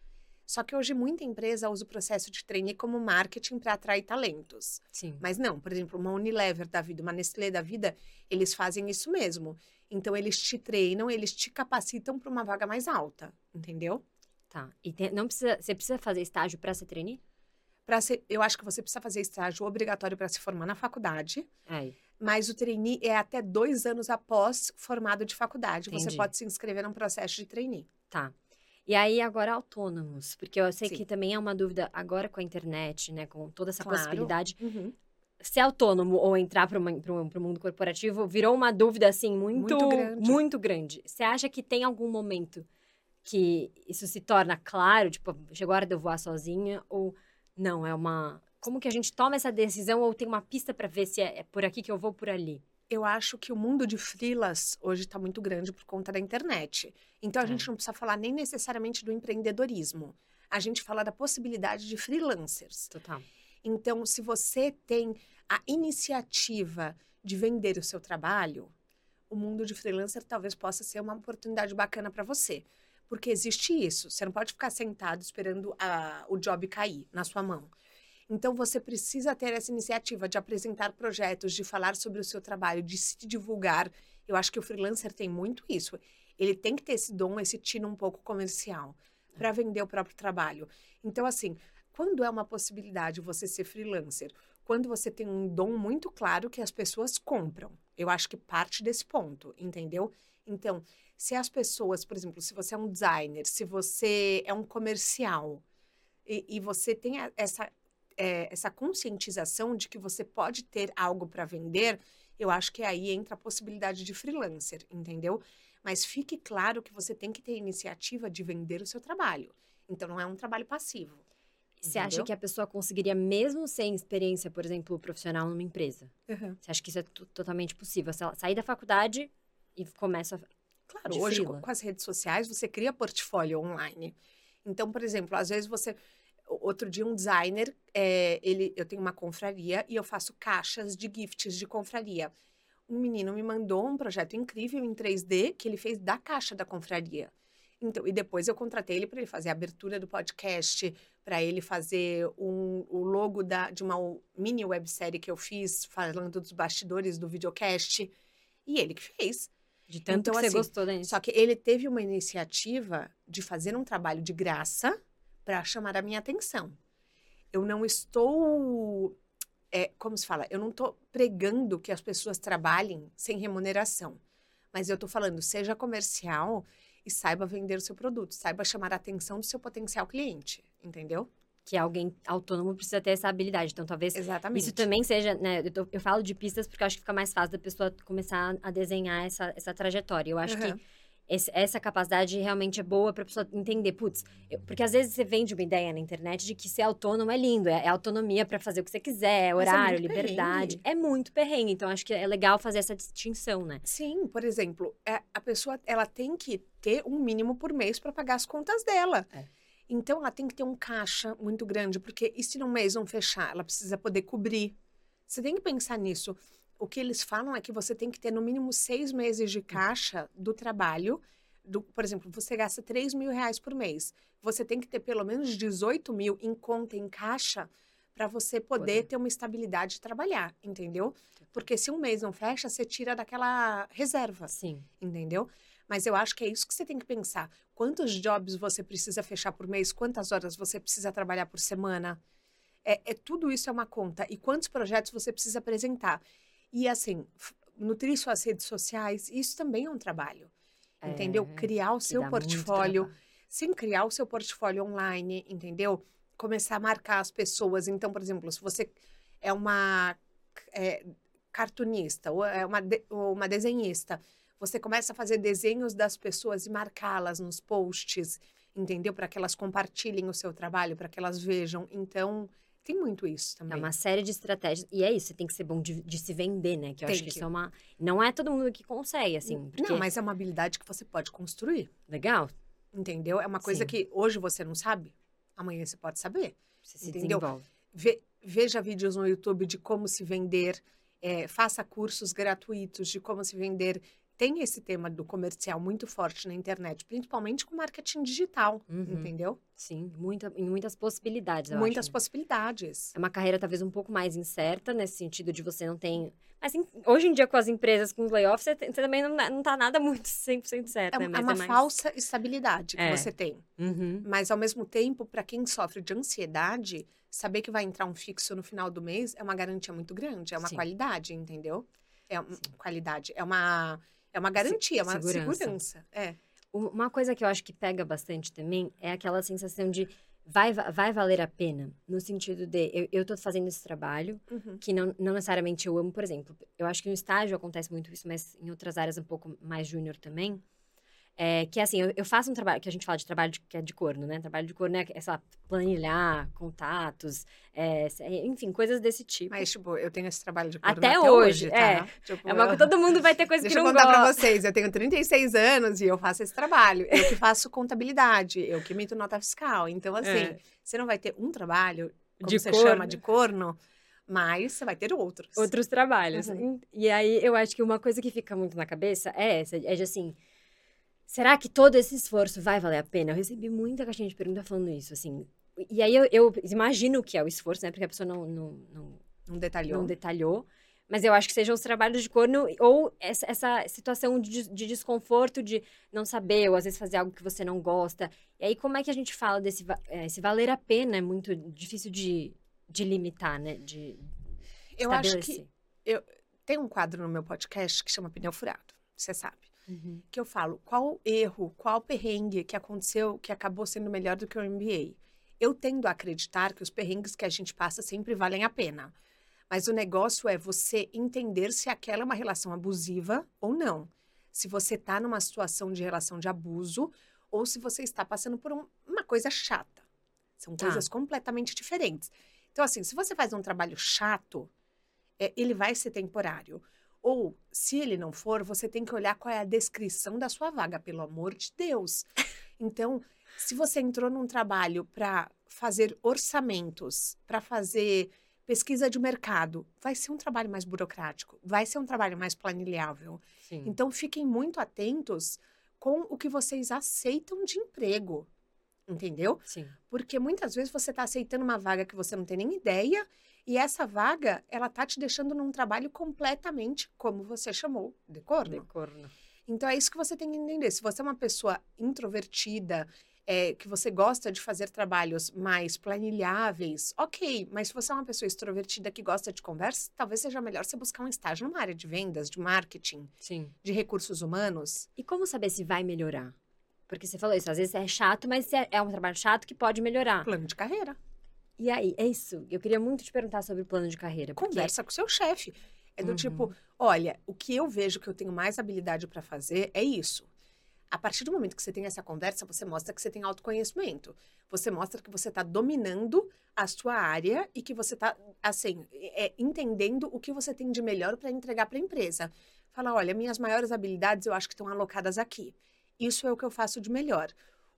Speaker 2: Só que hoje muita empresa usa o processo de trainee como marketing para atrair talentos. Sim. Mas não, por exemplo, uma Unilever da vida, uma Nestlé da vida, eles fazem isso mesmo. Então eles te treinam, eles te capacitam para uma vaga mais alta, entendeu?
Speaker 1: Tá. E tem, não precisa, você precisa fazer estágio para ser trainee?
Speaker 2: Para ser, eu acho que você precisa fazer estágio obrigatório para se formar na faculdade. Aí. Mas o trainee é até dois anos após formado de faculdade. Entendi. Você pode se inscrever num processo de trainee.
Speaker 1: Tá. E aí, agora autônomos, porque eu sei Sim. que também é uma dúvida agora com a internet, né, com toda essa claro. possibilidade. Uhum. Ser autônomo ou entrar para o mundo corporativo virou uma dúvida, assim, muito, muito grande. muito grande. Você acha que tem algum momento que isso se torna claro? Tipo, chegou a hora de eu voar sozinha? Ou não, é uma. Como que a gente toma essa decisão ou tem uma pista para ver se é, é por aqui que eu vou por ali?
Speaker 2: Eu acho que o mundo de freelas hoje está muito grande por conta da internet. Então a é. gente não precisa falar nem necessariamente do empreendedorismo. A gente fala da possibilidade de freelancers. Total. Então, se você tem a iniciativa de vender o seu trabalho, o mundo de freelancer talvez possa ser uma oportunidade bacana para você. Porque existe isso. Você não pode ficar sentado esperando a, o job cair na sua mão. Então, você precisa ter essa iniciativa de apresentar projetos, de falar sobre o seu trabalho, de se divulgar. Eu acho que o freelancer tem muito isso. Ele tem que ter esse dom, esse tino um pouco comercial para vender o próprio trabalho. Então, assim, quando é uma possibilidade você ser freelancer? Quando você tem um dom muito claro que as pessoas compram. Eu acho que parte desse ponto, entendeu? Então, se as pessoas, por exemplo, se você é um designer, se você é um comercial e, e você tem essa é, essa conscientização de que você pode ter algo para vender, eu acho que aí entra a possibilidade de freelancer, entendeu? Mas fique claro que você tem que ter iniciativa de vender o seu trabalho. Então não é um trabalho passivo.
Speaker 1: Você acha que a pessoa conseguiria, mesmo sem experiência, por exemplo, profissional numa empresa? Uhum. Você acha que isso é totalmente possível? Se ela sair da faculdade e começa a.
Speaker 2: Claro, hoje com, com as redes sociais você cria portfólio online. Então, por exemplo, às vezes você outro dia um designer, é, ele, eu tenho uma confraria e eu faço caixas de gifts de confraria. um menino me mandou um projeto incrível em 3D que ele fez da caixa da confraria. Então, e depois eu contratei ele para ele fazer a abertura do podcast, para ele fazer um, o logo da, de uma mini websérie que eu fiz, falando dos bastidores do videocast. E ele que fez.
Speaker 1: De tanto então, que você assim, gostou da
Speaker 2: Só que ele teve uma iniciativa de fazer um trabalho de graça para chamar a minha atenção. Eu não estou. É, como se fala? Eu não estou pregando que as pessoas trabalhem sem remuneração. Mas eu estou falando, seja comercial e saiba vender o seu produto, saiba chamar a atenção do seu potencial cliente, entendeu?
Speaker 1: Que alguém autônomo precisa ter essa habilidade. Então, talvez
Speaker 2: Exatamente.
Speaker 1: isso também seja, né? Eu, tô, eu, falo de pistas porque eu acho que fica mais fácil da pessoa começar a desenhar essa, essa trajetória. Eu acho uhum. que esse, essa capacidade realmente é boa para a pessoa entender, putz, eu, porque às vezes você vende uma ideia na internet de que ser autônomo é lindo, é, é autonomia para fazer o que você quiser, é horário, é liberdade. Perrengue. É muito perrengue, então acho que é legal fazer essa distinção, né?
Speaker 2: Sim, por exemplo, é, a pessoa ela tem que ter um mínimo por mês para pagar as contas dela. É. Então ela tem que ter um caixa muito grande, porque e se no mês não fechar, ela precisa poder cobrir. Você tem que pensar nisso o que eles falam é que você tem que ter no mínimo seis meses de caixa do trabalho. Do, por exemplo, você gasta 3 mil reais por mês. Você tem que ter pelo menos 18 mil em conta em caixa para você poder, poder, ter uma estabilidade de trabalhar, entendeu? Porque se um mês não fecha, você tira daquela reserva.
Speaker 1: Sim.
Speaker 2: Entendeu? Mas eu acho que é isso que você tem que pensar. Quantos jobs você precisa fechar por mês? Quantas horas você precisa trabalhar por semana? É, é tudo isso é uma conta. E quantos projetos você precisa apresentar? E assim, nutrir suas redes sociais, isso também é um trabalho. É, entendeu? Criar o seu portfólio. Sim, criar o seu portfólio online, entendeu? Começar a marcar as pessoas. Então, por exemplo, se você é uma é, cartunista ou é uma, de, ou uma desenhista, você começa a fazer desenhos das pessoas e marcá-las nos posts, entendeu? Para que elas compartilhem o seu trabalho, para que elas vejam. Então, tem muito isso também.
Speaker 1: É uma série de estratégias. E é isso, você tem que ser bom de, de se vender, né? Que eu tem acho que, que, isso é uma. Não é todo mundo que consegue, assim. Porque...
Speaker 2: Não, mas é uma habilidade que você pode construir.
Speaker 1: Legal.
Speaker 2: Entendeu? É uma coisa Sim. que hoje você não sabe, amanhã você pode saber.
Speaker 1: Você se entendeu? desenvolve.
Speaker 2: Ve, veja vídeos no YouTube de como se vender. É, faça cursos gratuitos de como se vender tem esse tema do comercial muito forte na internet, principalmente com marketing digital, uhum. entendeu?
Speaker 1: Sim, muita, muitas possibilidades.
Speaker 2: muitas
Speaker 1: acho, né?
Speaker 2: possibilidades.
Speaker 1: É uma carreira talvez um pouco mais incerta, nesse sentido de você não tem. Mas hoje em dia, com as empresas, com os layoffs, você, você também não, não tá nada muito <laughs> 100% certo.
Speaker 2: É,
Speaker 1: né?
Speaker 2: é uma é mais... falsa estabilidade que
Speaker 1: é.
Speaker 2: você tem.
Speaker 1: Uhum.
Speaker 2: Mas, ao mesmo tempo, para quem sofre de ansiedade, saber que vai entrar um fixo no final do mês é uma garantia muito grande, é uma Sim. qualidade, entendeu? É uma qualidade, é uma é uma garantia, é uma segurança. segurança. É.
Speaker 1: Uma coisa que eu acho que pega bastante também é aquela sensação de vai, vai valer a pena, no sentido de eu, eu tô fazendo esse trabalho, uhum. que não, não necessariamente eu amo, por exemplo. Eu acho que no estágio acontece muito isso, mas em outras áreas um pouco mais júnior também. É, que assim, eu, eu, faço um trabalho, que a gente fala de trabalho de, que é de corno, né? Trabalho de corno é, é sei lá, planilhar, contatos, é, enfim, coisas desse tipo.
Speaker 2: Mas, tipo, eu tenho esse trabalho de corno
Speaker 1: até, até hoje, hoje tá? é. Tipo, é uma que todo mundo vai ter coisa
Speaker 2: que
Speaker 1: não
Speaker 2: gosta. Deixa eu contar pra vocês, eu tenho 36 anos e eu faço esse trabalho. Eu que faço contabilidade, eu que emito nota fiscal. Então, assim, é. você não vai ter um trabalho, como de você corno. chama, de corno, mas você vai ter outros.
Speaker 1: Outros trabalhos. Uhum. E aí, eu acho que uma coisa que fica muito na cabeça é essa, é de assim será que todo esse esforço vai valer a pena? Eu recebi muita caixinha de pergunta falando isso, assim. E aí eu, eu imagino que é o esforço, né? Porque a pessoa não, não, não,
Speaker 2: não detalhou.
Speaker 1: Não detalhou. Mas eu acho que sejam os trabalhos de corno ou essa, essa situação de, de, desconforto de não saber, ou às vezes fazer algo que você não gosta. E aí, como é que a gente fala desse é, esse valer a pena? É muito difícil de, de limitar, né? De
Speaker 2: eu acho que eu, tem um quadro no meu podcast que chama Pneu Furado, você sabe. Uhum. Que eu falo, qual erro, qual perrengue que aconteceu que acabou sendo melhor do que o MBA? Eu tendo a acreditar que os perrengues que a gente passa sempre valem a pena. Mas o negócio é você entender se aquela é uma relação abusiva ou não. Se você está numa situação de relação de abuso ou se você está passando por um, uma coisa chata. São tá. coisas completamente diferentes. Então, assim, se você faz um trabalho chato, é, ele vai ser temporário. Ou, se ele não for, você tem que olhar qual é a descrição da sua vaga, pelo amor de Deus. Então, se você entrou num trabalho para fazer orçamentos, para fazer pesquisa de mercado. Vai ser um trabalho mais burocrático, vai ser um trabalho mais planilhável. Sim. Então, fiquem muito atentos com o que vocês aceitam de emprego. Entendeu?
Speaker 1: Sim.
Speaker 2: Porque muitas vezes você está aceitando uma vaga que você não tem nem ideia e essa vaga, ela tá te deixando num trabalho completamente, como você chamou, de corno.
Speaker 1: De corno.
Speaker 2: Então é isso que você tem que entender. Se você é uma pessoa introvertida, é, que você gosta de fazer trabalhos mais planilháveis, ok. Mas se você é uma pessoa extrovertida que gosta de conversa, talvez seja melhor você buscar um estágio numa área de vendas, de marketing,
Speaker 1: Sim.
Speaker 2: de recursos humanos.
Speaker 1: E como saber se vai melhorar? Porque você falou isso, às vezes é chato, mas é, é um trabalho chato que pode melhorar.
Speaker 2: Plano de carreira.
Speaker 1: E aí, é isso. Eu queria muito te perguntar sobre o plano de carreira.
Speaker 2: Porque... Conversa com o seu chefe. É do tipo, uhum. tipo, olha, o que eu vejo que eu tenho mais habilidade para fazer é isso. A partir do momento que você tem essa conversa, você mostra que você tem autoconhecimento. Você mostra que você está dominando a sua área e que você está, assim, é, entendendo o que você tem de melhor para entregar para a empresa. Fala, olha, minhas maiores habilidades eu acho que estão alocadas aqui. Isso é o que eu faço de melhor.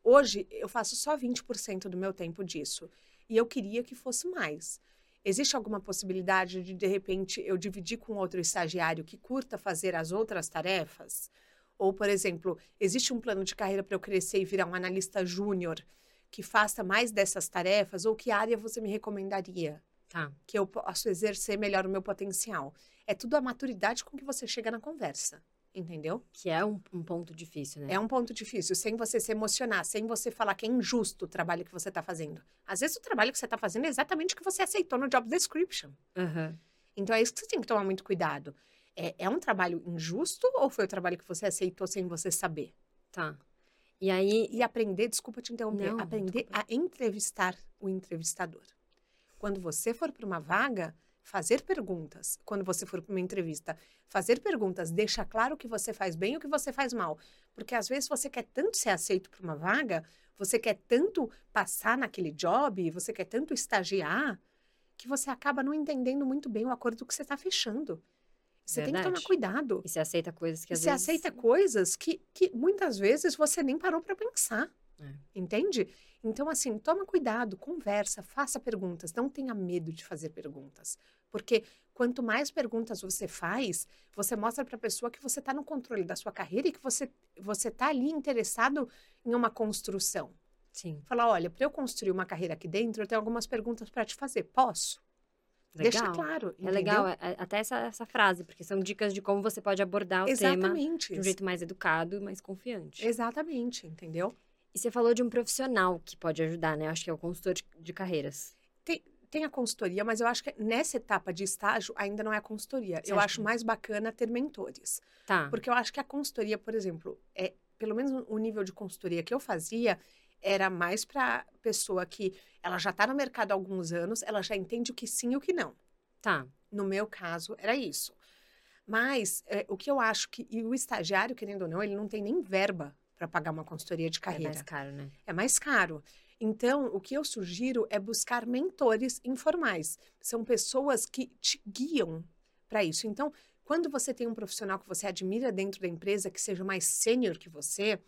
Speaker 2: Hoje, eu faço só 20% do meu tempo disso. E eu queria que fosse mais. Existe alguma possibilidade de, de repente, eu dividir com outro estagiário que curta fazer as outras tarefas? Ou, por exemplo, existe um plano de carreira para eu crescer e virar um analista júnior que faça mais dessas tarefas? Ou que área você me recomendaria?
Speaker 1: Tá.
Speaker 2: Que eu possa exercer melhor o meu potencial. É tudo a maturidade com que você chega na conversa entendeu?
Speaker 1: Que é um, um, ponto difícil, né?
Speaker 2: É um ponto difícil, sem você se emocionar, sem você falar que é injusto o trabalho que você está fazendo. Às vezes o trabalho que você está fazendo é exatamente o que você aceitou no job description.
Speaker 1: Uhum.
Speaker 2: Então é isso que você tem que tomar muito cuidado. É, é um trabalho injusto ou foi o trabalho que você aceitou sem você saber?
Speaker 1: Tá. E aí.
Speaker 2: E aprender, desculpa te interromper, Não, aprender a entrevistar o entrevistador. Quando você for para uma vaga, fazer perguntas quando você for para uma entrevista. Fazer perguntas deixa claro o que você faz bem e o que você faz mal. Porque às vezes você quer tanto ser aceito para uma vaga, você quer tanto passar naquele job, você quer tanto estagiar, que você acaba não entendendo muito bem o acordo que você está fechando. Você Verdade. tem que tomar cuidado.
Speaker 1: E você aceita coisas que às
Speaker 2: você
Speaker 1: vezes...
Speaker 2: Você aceita coisas que, que muitas vezes você nem parou para pensar.
Speaker 1: É.
Speaker 2: Entende? Então, assim, toma cuidado, conversa, faça perguntas, não tenha medo de fazer perguntas. Porque quanto mais perguntas você faz, você mostra para a pessoa que você está no controle da sua carreira e que você você está ali interessado em uma construção.
Speaker 1: Sim.
Speaker 2: Fala, olha, para eu construir uma carreira aqui dentro, eu tenho algumas perguntas para te fazer. Posso? Legal. Deixa claro. Entendeu?
Speaker 1: É legal, é, é, até essa, essa frase, porque são dicas de como você pode abordar o
Speaker 2: Exatamente.
Speaker 1: tema de um jeito mais educado e mais confiante.
Speaker 2: Exatamente, entendeu?
Speaker 1: E você falou de um profissional que pode ajudar, né? Acho que é o consultor de, de carreiras.
Speaker 2: Tem, tem a consultoria, mas eu acho que nessa etapa de estágio ainda não é a consultoria. Você eu acho mais bacana ter mentores.
Speaker 1: Tá.
Speaker 2: Porque eu acho que a consultoria, por exemplo, é pelo menos o nível de consultoria que eu fazia era mais para pessoa que ela já está no mercado há alguns anos, ela já entende o que sim e o que não.
Speaker 1: Tá.
Speaker 2: No meu caso, era isso. Mas é, o que eu acho que. E o estagiário, querendo ou não, ele não tem nem verba para pagar uma consultoria de carreira. É
Speaker 1: mais caro, né?
Speaker 2: É mais caro. Então, o que eu sugiro é buscar mentores informais. São pessoas que te guiam para isso. Então, quando você tem um profissional que você admira dentro da empresa, que seja mais sênior que você,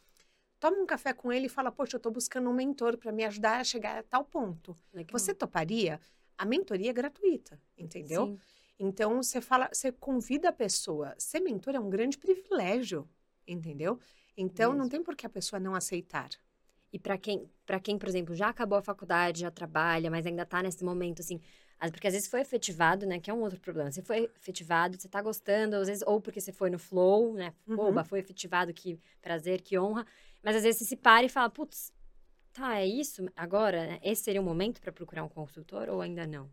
Speaker 2: toma um café com ele e fala: Poxa, eu estou buscando um mentor para me ajudar a chegar a tal ponto. Legal. Você toparia? A mentoria é gratuita, entendeu?
Speaker 1: Sim.
Speaker 2: Então, você fala, você convida a pessoa. Ser mentor é um grande privilégio, entendeu? Então, Mesmo. não tem por que a pessoa não aceitar.
Speaker 1: E para quem, para quem, por exemplo, já acabou a faculdade, já trabalha, mas ainda está nesse momento assim, porque às vezes foi efetivado, né, que é um outro problema. Você foi efetivado, você está gostando, às vezes ou porque você foi no flow, né? Uhum. Oba, foi efetivado, que prazer, que honra. Mas às vezes você se para e fala, putz, tá, é isso agora, né? Esse seria o momento para procurar um consultor ou ainda não?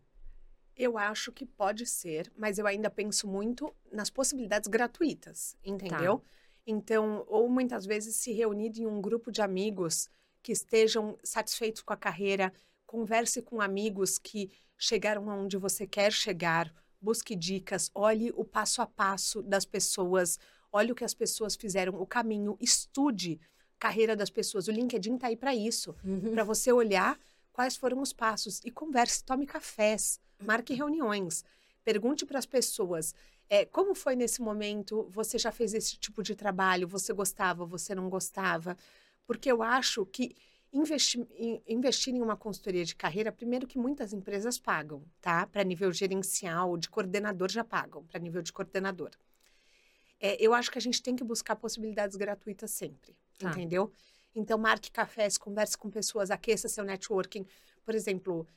Speaker 2: Eu acho que pode ser, mas eu ainda penso muito nas possibilidades gratuitas, entendeu? Tá. Então, ou muitas vezes se reunir em um grupo de amigos que estejam satisfeitos com a carreira, converse com amigos que chegaram aonde você quer chegar, busque dicas, olhe o passo a passo das pessoas, olhe o que as pessoas fizeram, o caminho, estude carreira das pessoas. O LinkedIn está aí para isso, uhum. para você olhar quais foram os passos e converse, tome cafés, marque reuniões, pergunte para as pessoas é, como foi nesse momento? Você já fez esse tipo de trabalho? Você gostava? Você não gostava? Porque eu acho que investir, investir em uma consultoria de carreira, primeiro que muitas empresas pagam, tá? Para nível gerencial, de coordenador já pagam, para nível de coordenador. É, eu acho que a gente tem que buscar possibilidades gratuitas sempre, tá. entendeu? Então, marque cafés, converse com pessoas, aqueça seu networking. Por exemplo,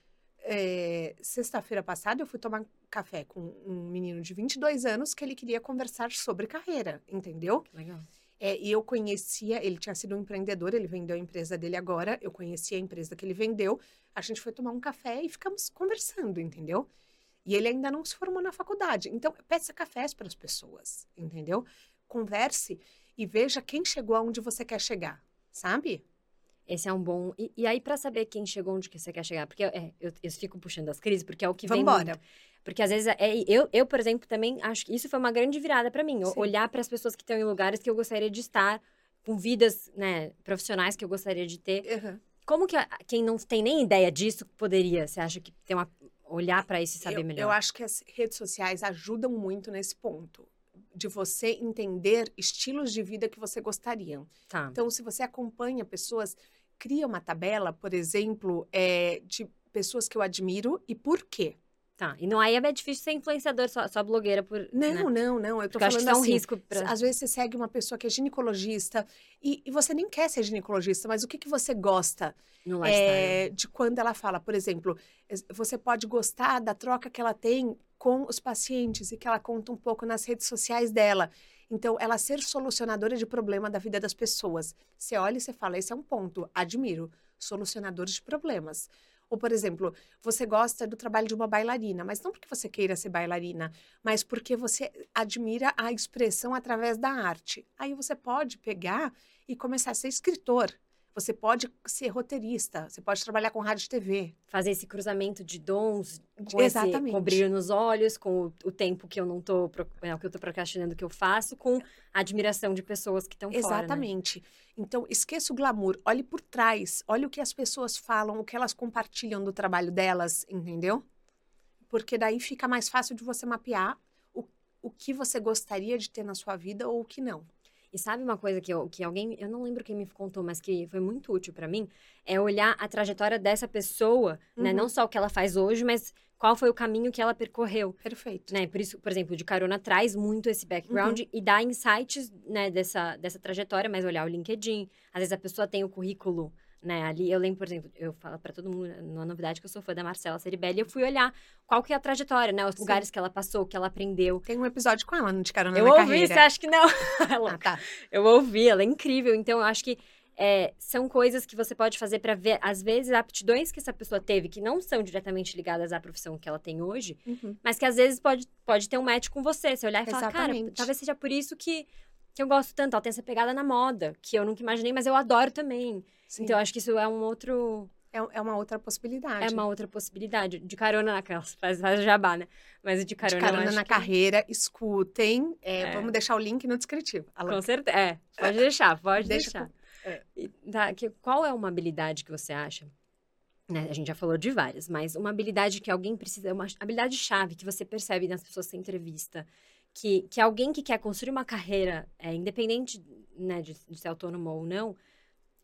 Speaker 2: é, sexta-feira passada eu fui tomar café com um menino de 22 anos que ele queria conversar sobre carreira, entendeu?
Speaker 1: Legal.
Speaker 2: É, e eu conhecia, ele tinha sido um empreendedor, ele vendeu a empresa dele agora, eu conhecia a empresa que ele vendeu, a gente foi tomar um café e ficamos conversando, entendeu? E ele ainda não se formou na faculdade. Então, peça cafés para as pessoas, entendeu? Converse e veja quem chegou aonde você quer chegar, sabe?
Speaker 1: Esse é um bom. E, e aí, para saber quem chegou onde que você quer chegar, porque é, eu, eu fico puxando as crises, porque é o que
Speaker 2: vem.
Speaker 1: Vambora. Muito. Porque às vezes, é, eu, eu, por exemplo, também acho que isso foi uma grande virada para mim. Sim. Olhar para as pessoas que estão em lugares que eu gostaria de estar, com vidas né, profissionais que eu gostaria de ter.
Speaker 2: Uhum.
Speaker 1: Como que quem não tem nem ideia disso poderia? Você acha que tem uma. Olhar para isso e saber
Speaker 2: eu,
Speaker 1: melhor?
Speaker 2: Eu acho que as redes sociais ajudam muito nesse ponto de você entender estilos de vida que você gostaria.
Speaker 1: Tá.
Speaker 2: Então, se você acompanha pessoas, cria uma tabela, por exemplo, é, de pessoas que eu admiro e por quê.
Speaker 1: Tá, e não aí é difícil ser influenciador, só, só blogueira por.
Speaker 2: Não,
Speaker 1: né?
Speaker 2: não, não. Eu tô
Speaker 1: Porque
Speaker 2: falando
Speaker 1: acho
Speaker 2: que
Speaker 1: é um
Speaker 2: assim,
Speaker 1: risco. Pra...
Speaker 2: Às vezes você segue uma pessoa que é ginecologista e, e você nem quer ser ginecologista, mas o que, que você gosta
Speaker 1: no
Speaker 2: é, de quando ela fala? Por exemplo, você pode gostar da troca que ela tem com os pacientes e que ela conta um pouco nas redes sociais dela. Então, ela ser solucionadora de problema da vida das pessoas. Você olha e você fala, esse é um ponto, admiro, solucionadores de problemas. Ou, por exemplo, você gosta do trabalho de uma bailarina, mas não porque você queira ser bailarina, mas porque você admira a expressão através da arte. Aí você pode pegar e começar a ser escritor. Você pode ser roteirista, você pode trabalhar com rádio e TV.
Speaker 1: Fazer esse cruzamento de dons, com
Speaker 2: Exatamente.
Speaker 1: Esse, com brilho nos olhos, com o, o tempo que eu não tô, é, que eu tô procrastinando que eu faço, com a admiração de pessoas que estão fora.
Speaker 2: Né? Exatamente.
Speaker 1: Né?
Speaker 2: Então, esqueça o glamour, olhe por trás, olhe o que as pessoas falam, o que elas compartilham do trabalho delas, entendeu? Porque daí fica mais fácil de você mapear o, o que você gostaria de ter na sua vida ou o que não.
Speaker 1: E sabe uma coisa que, eu, que alguém, eu não lembro quem me contou, mas que foi muito útil para mim, é olhar a trajetória dessa pessoa, uhum. né? Não só o que ela faz hoje, mas qual foi o caminho que ela percorreu.
Speaker 2: Perfeito.
Speaker 1: Né? Por isso, por exemplo, de carona traz muito esse background uhum. e dá insights, né, dessa, dessa trajetória, mas olhar o LinkedIn. Às vezes a pessoa tem o currículo né, ali, eu lembro, por exemplo, eu falo para todo mundo, numa novidade que eu sou fã da Marcela Ceribelli, eu fui olhar qual que é a trajetória, né, os Sim. lugares que ela passou, que ela aprendeu.
Speaker 2: Tem um episódio com ela no De Carona
Speaker 1: eu
Speaker 2: na
Speaker 1: ouvi,
Speaker 2: Carreira.
Speaker 1: você acha que não? <laughs>
Speaker 2: ah, tá.
Speaker 1: Eu ouvi, ela é incrível, então eu acho que é, são coisas que você pode fazer para ver, às vezes, aptidões que essa pessoa teve, que não são diretamente ligadas à profissão que ela tem hoje,
Speaker 2: uhum.
Speaker 1: mas que às vezes pode, pode ter um match com você. Você olhar e falar,
Speaker 2: Exatamente.
Speaker 1: cara, talvez seja por isso que, que eu gosto tanto. Ela tem essa pegada na moda, que eu nunca imaginei, mas eu adoro também.
Speaker 2: Sim.
Speaker 1: Então, acho que isso é um outro.
Speaker 2: É, é uma outra possibilidade.
Speaker 1: É uma outra possibilidade. De carona naquelas, <laughs> faz, faz jabá, né? Mas de carona,
Speaker 2: de carona na
Speaker 1: que...
Speaker 2: carreira, escutem. É,
Speaker 1: É.
Speaker 2: Vamos deixar o link no descritivo.
Speaker 1: Com certeza. É, pode deixar, pode
Speaker 2: Deixa
Speaker 1: deixar.
Speaker 2: É.
Speaker 1: E, tá, que, qual é uma habilidade que você acha? Né, a gente já falou de várias, mas uma habilidade que alguém precisa, uma habilidade chave que você percebe nas pessoas que você entrevista, que, que alguém que quer construir uma carreira, é, independente né, de, de ser autônomo ou não,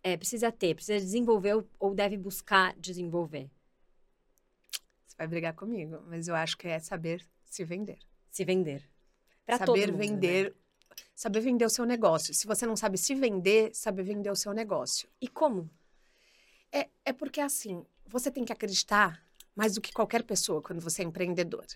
Speaker 1: é, precisa ter, precisa desenvolver ou, ou deve buscar desenvolver.
Speaker 2: Você vai brigar comigo, mas eu acho que é saber se vender.
Speaker 1: Se vender. Pra todo
Speaker 2: saber
Speaker 1: mundo, né?
Speaker 2: vender. Saber vender o seu negócio. Se você não sabe se vender, saber vender o seu negócio.
Speaker 1: E como?
Speaker 2: É, é porque assim, você tem que acreditar mais do que qualquer pessoa quando você é empreendedor.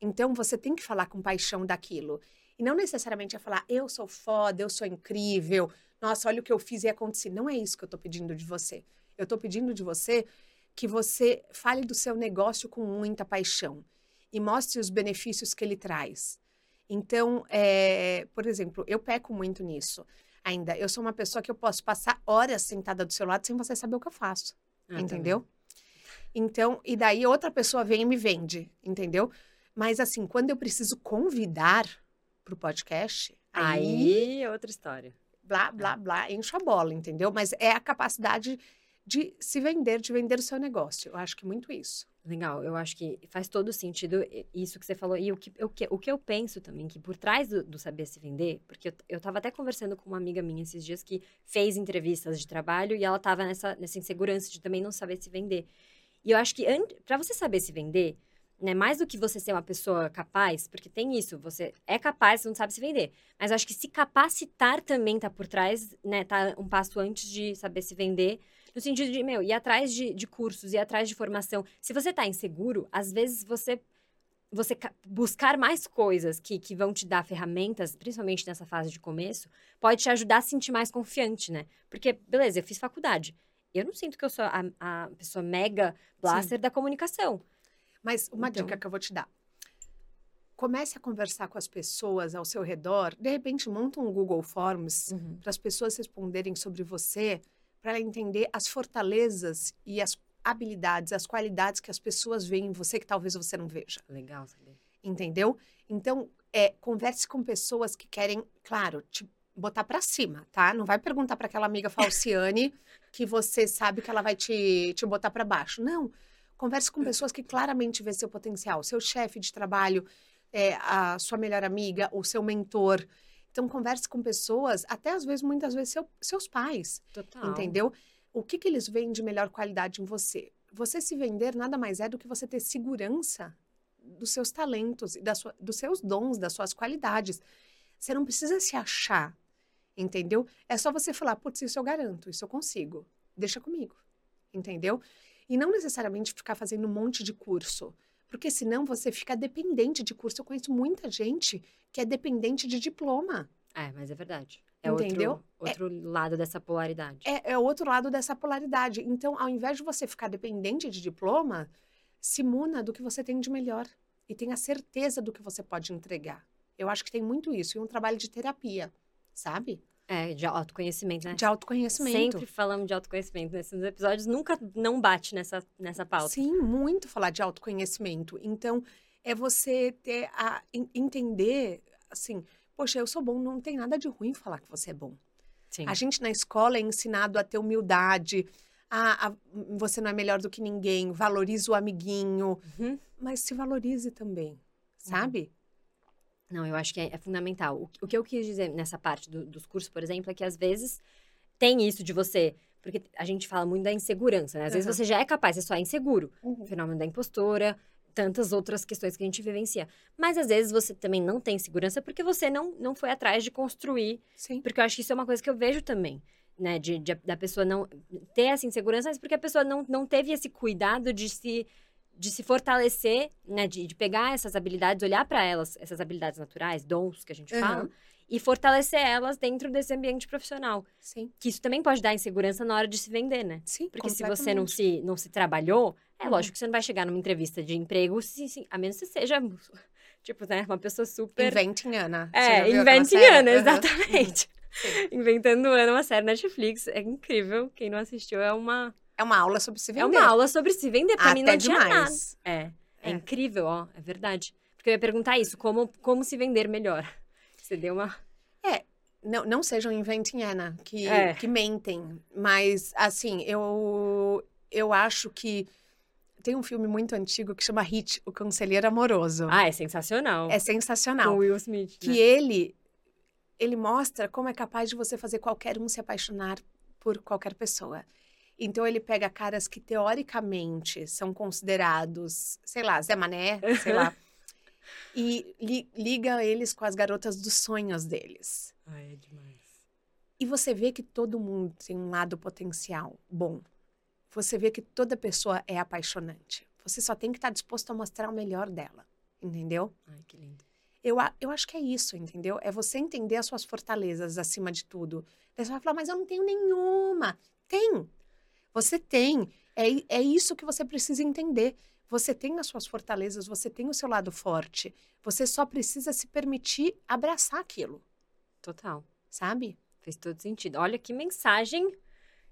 Speaker 2: Então você tem que falar com paixão daquilo. E não necessariamente é falar, eu sou foda, eu sou incrível, nossa, olha o que eu fiz e aconteceu. Não é isso que eu tô pedindo de você. Eu tô pedindo de você que você fale do seu negócio com muita paixão e mostre os benefícios que ele traz. Então, é, por exemplo, eu peco muito nisso ainda. Eu sou uma pessoa que eu posso passar horas sentada do seu lado sem você saber o que eu faço.
Speaker 1: Ah,
Speaker 2: entendeu? Então, e daí outra pessoa vem e me vende, entendeu? Mas assim, quando eu preciso convidar pro podcast, aí,
Speaker 1: Aí é outra história.
Speaker 2: Blá, blá, blá, encho a bola, entendeu? Mas é a capacidade de se vender, de vender o seu negócio. Eu acho que muito isso.
Speaker 1: Legal, eu acho que faz todo sentido isso que você falou. E o que, o que, o que eu penso também, que por trás do, do saber se vender, porque eu, eu tava até conversando com uma amiga minha esses dias que fez entrevistas de trabalho e ela tava nessa, nessa insegurança de também não saber se vender. E eu acho que para você saber se vender, né, mais do que você ser uma pessoa capaz, porque tem isso, você é capaz, você não sabe se vender. Mas eu acho que se capacitar também tá por trás, né, tá um passo antes de saber se vender no sentido de, meu, ir atrás de, de cursos, ir atrás de formação. Se você está inseguro, às vezes você você buscar mais coisas que, que vão te dar ferramentas, principalmente nessa fase de começo, pode te ajudar a se sentir mais confiante, né? Porque, beleza, eu fiz faculdade. Eu não sinto que eu sou a, a pessoa mega blaster Sim. da comunicação.
Speaker 2: Mas uma então... dica que eu vou te dar. Comece a conversar com as pessoas ao seu redor. De repente, monta um Google Forms uhum. para as pessoas responderem sobre você para entender as fortalezas e as habilidades, as qualidades que as pessoas veem em você que talvez você não veja.
Speaker 1: Legal saber.
Speaker 2: Entendeu? Então, é, converse com pessoas que querem, claro, te botar para cima, tá? Não vai perguntar para aquela amiga <laughs> falciane que você sabe que ela vai te, te botar para baixo. Não. Converse com pessoas que claramente vê seu potencial, seu chefe de trabalho, é, a sua melhor amiga, o seu mentor. Então, converse com pessoas, até às vezes, muitas vezes, seu, seus pais. Total. Entendeu? O que, que eles veem de melhor qualidade em você? Você se vender nada mais é do que você ter segurança dos seus talentos, da sua, dos seus dons, das suas qualidades. Você não precisa se achar, entendeu? É só você falar, putz, isso eu garanto, isso eu consigo. Deixa comigo, entendeu? E não necessariamente ficar fazendo um monte de curso. Porque senão você fica dependente de curso. Eu conheço muita gente que é dependente de diploma.
Speaker 1: É, mas é verdade. É Entendeu? outro, outro é, lado dessa polaridade.
Speaker 2: É, é outro lado dessa polaridade. Então, ao invés de você ficar dependente de diploma, se muna do que você tem de melhor. E tenha certeza do que você pode entregar. Eu acho que tem muito isso. E um trabalho de terapia, sabe?
Speaker 1: É, de autoconhecimento, né?
Speaker 2: De autoconhecimento.
Speaker 1: Sempre falamos de autoconhecimento nesses episódios, nunca não bate nessa, nessa pauta.
Speaker 2: Sim, muito falar de autoconhecimento. Então, é você ter a entender, assim, poxa, eu sou bom, não tem nada de ruim falar que você é bom. Sim. A gente na escola é ensinado a ter humildade, a, a você não é melhor do que ninguém, valorize o amiguinho, uhum. mas se valorize também, uhum. sabe? Uhum.
Speaker 1: Não, eu acho que é, é fundamental. O, o, que eu quis dizer nessa parte do, dos cursos, por exemplo, é que às vezes tem isso de você. Porque a gente fala muito da insegurança, né? Às uhum. vezes você já é capaz, você só é inseguro. Uhum. O fenômeno da impostora, tantas outras questões que a gente vivencia. Mas às vezes você também não tem segurança porque você não, não foi atrás de construir. Sim. Porque eu acho que isso é uma coisa que eu vejo também. Né, de, de, da pessoa não ter essa insegurança, mas porque a pessoa não, não teve esse cuidado de se de se fortalecer, né, de, de pegar essas habilidades, olhar para elas, essas habilidades naturais, dons que a gente uhum. fala, e fortalecer elas dentro desse ambiente profissional. Sim. Que isso também pode dar insegurança na hora de se vender, né? Sim, Porque se você não se, não se trabalhou, é uhum. lógico que você não vai chegar numa entrevista de emprego, a menos que você seja, <laughs> tipo, né, uma pessoa super...
Speaker 2: Inventing Ana.
Speaker 1: É, Inventing Ana, uhum. exatamente. <laughs> Uhum. Inventando Ana, uma série Netflix. É incrível. Quem não assistiu é uma
Speaker 2: é uma aula sobre se vender.
Speaker 1: É uma aula sobre se vender. Pra Até mim não demais. nada. É. É, é incrível, ó. É verdade. Porque eu ia perguntar isso, como, como se vender melhor. <laughs> Você deu uma...
Speaker 2: É, não, não sejam inventing Anna, que, é. que mentem. Mas, assim, eu, eu acho que tem um filme muito antigo que chama Hit, O Conselheiro Amoroso.
Speaker 1: Ah, é sensacional.
Speaker 2: É sensacional.
Speaker 1: Com Will Smith. Né?
Speaker 2: Que ele, ele mostra como é capaz de você fazer qualquer um se apaixonar por qualquer pessoa. Então ele pega caras que teoricamente são considerados, sei lá, Zé Mané, sei lá, e li, liga eles com as garotas dos sonhos deles.
Speaker 1: Ai, é demais.
Speaker 2: E você vê que todo mundo tem um lado potencial bom. Você vê que toda pessoa é apaixonante. Você só tem que estar disposto a mostrar o melhor dela, entendeu?
Speaker 1: Ai, que lindo.
Speaker 2: Eu, eu acho que é isso, entendeu? É você entender as suas fortalezas acima de tudo. Daí você vai falar, mas eu não tenho nenhuma. Tem. Você tem. É, é isso que você precisa entender. Você tem as suas fortalezas, você tem o seu lado forte. Você só precisa se permitir abraçar aquilo.
Speaker 1: Total.
Speaker 2: Sabe?
Speaker 1: Fez todo sentido. Olha que mensagem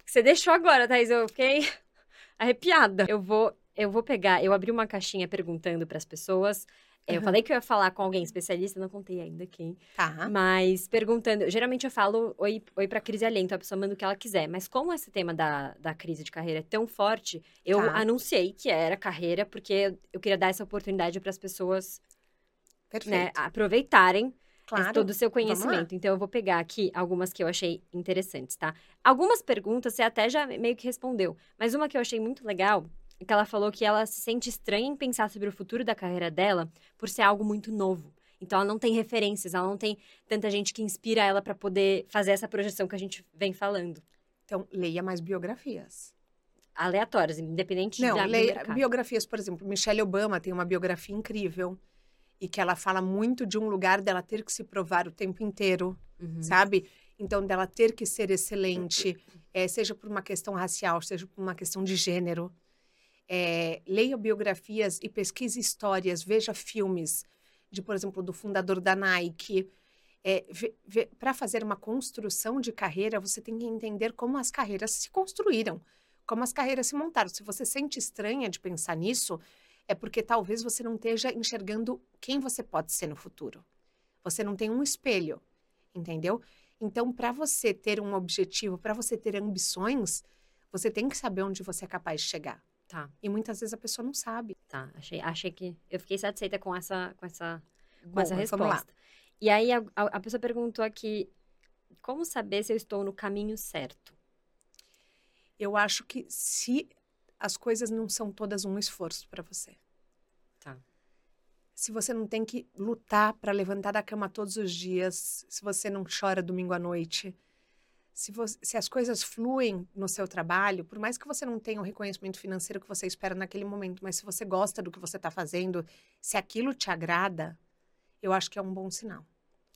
Speaker 1: que você deixou agora, Thais. Eu fiquei <laughs> arrepiada. Eu vou, eu vou pegar, eu abri uma caixinha perguntando para as pessoas Eu falei que eu ia falar com alguém especialista, não contei ainda quem.
Speaker 2: Tá.
Speaker 1: Mas perguntando, geralmente eu falo oi, oi pra crise alento, a pessoa manda o que ela quiser. Mas como esse tema da, da crise de carreira é tão forte, eu
Speaker 2: Tá.
Speaker 1: anunciei que era carreira, porque eu queria dar essa oportunidade para as pessoas né, aproveitarem
Speaker 2: claro.
Speaker 1: todo o seu conhecimento. Então, eu vou pegar aqui algumas que eu achei interessantes, tá? Algumas perguntas você até já meio que respondeu, mas uma que eu achei muito legal que ela falou que ela se sente estranha em pensar sobre o futuro da carreira dela por ser algo muito novo. Então, ela não tem referências, ela não tem tanta gente que inspira ela para poder fazer essa projeção que a gente vem falando.
Speaker 2: Então, leia mais biografias.
Speaker 1: Aleatórias, independente
Speaker 2: Não,
Speaker 1: da, do
Speaker 2: leia biografias, por exemplo, Michelle Obama tem uma biografia incrível e que ela fala muito de um lugar dela ter que se provar o tempo inteiro,
Speaker 1: Uhum.
Speaker 2: sabe? Então, dela ter que ser excelente, eh, seja por uma questão racial, seja por uma questão de gênero. Eh, leia biografias e pesquise histórias, veja filmes de, por exemplo, do fundador da Nike. Para fazer uma construção de carreira, você tem que entender como as carreiras se construíram, como as carreiras se montaram. Se você sente estranha de pensar nisso, é porque talvez você não esteja enxergando quem você pode ser no futuro. Você não tem um espelho, entendeu? Então, para você ter um objetivo, para você ter ambições, você tem que saber onde você é capaz de chegar.
Speaker 1: Tá,
Speaker 2: E muitas vezes a pessoa não sabe.
Speaker 1: tá. Achei, achei que. Eu fiquei satisfeita com essa, com essa com
Speaker 2: Bom,
Speaker 1: essa resposta. E aí a, a- a pessoa perguntou aqui: como saber se eu estou no caminho certo?
Speaker 2: Eu acho que se as coisas não são todas um esforço para você.
Speaker 1: Tá.
Speaker 2: Se você não tem que lutar para levantar da cama todos os dias, se você não chora domingo à noite, se, você- se as coisas fluem no seu trabalho, por mais que você não tenha o reconhecimento financeiro que você espera naquele momento, mas se você gosta do que você está fazendo, se aquilo te agrada, eu acho que é um bom sinal.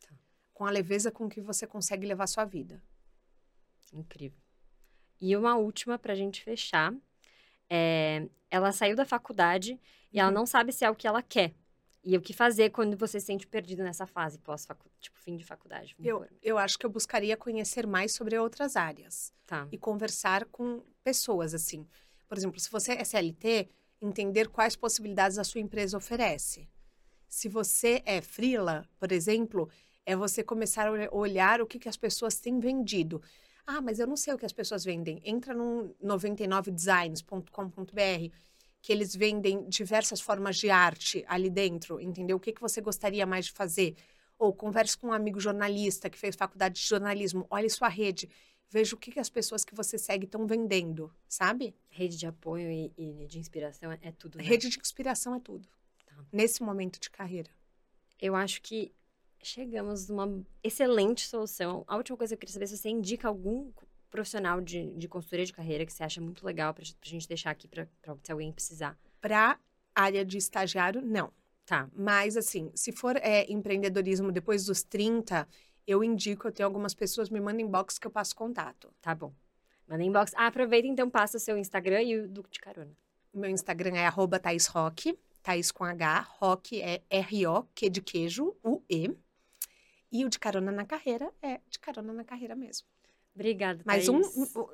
Speaker 1: Tá.
Speaker 2: Com a leveza com que você consegue levar sua vida.
Speaker 1: Incrível. E uma última pra gente fechar. É, ela saiu da faculdade e ela
Speaker 2: Uhum.
Speaker 1: não sabe se é o que ela quer. E o que fazer quando você se sente perdido nessa fase pós tipo fim de faculdade.
Speaker 2: Eu, eu acho que eu buscaria conhecer mais sobre outras áreas.
Speaker 1: Tá.
Speaker 2: e conversar com pessoas, assim. Por exemplo, se você é CLT, entender quais possibilidades a sua empresa oferece. Se você é freela, por exemplo, é você começar a olha- olhar o que, que as pessoas têm vendido. Ah, mas eu não sei o que as pessoas vendem. Entra no 99designs.com.br, que eles vendem diversas formas de arte ali dentro, entendeu? O que, que você gostaria mais de fazer? Ou converse com um amigo jornalista que fez faculdade de jornalismo, olhe sua rede, veja o que, que as pessoas que você segue estão vendendo, sabe?
Speaker 1: Rede de apoio e, e de inspiração é, é tudo. Né?
Speaker 2: Rede de inspiração é tudo.
Speaker 1: Tá.
Speaker 2: Nesse momento de carreira.
Speaker 1: Eu acho que chegamos numa excelente solução. A última coisa que eu queria saber é se você indica algum profissional de, de consultoria de carreira que você acha muito legal pra, pra gente deixar aqui pra, pra se alguém precisar.
Speaker 2: Para área de estagiário, não.
Speaker 1: Tá.
Speaker 2: Mas, assim, se for é, empreendedorismo depois dos 30, eu indico, eu tenho algumas pessoas, me mandam inbox que eu passo contato.
Speaker 1: Tá bom. Manda inbox. Ah, aproveita então, passa o seu Instagram e o do de carona.
Speaker 2: Meu Instagram é arroba Thaís Roque, Thaís com H, Roque é R-O, Q de queijo, U-E. E o de carona na carreira é de carona na carreira mesmo.
Speaker 1: Obrigada,
Speaker 2: Mas um,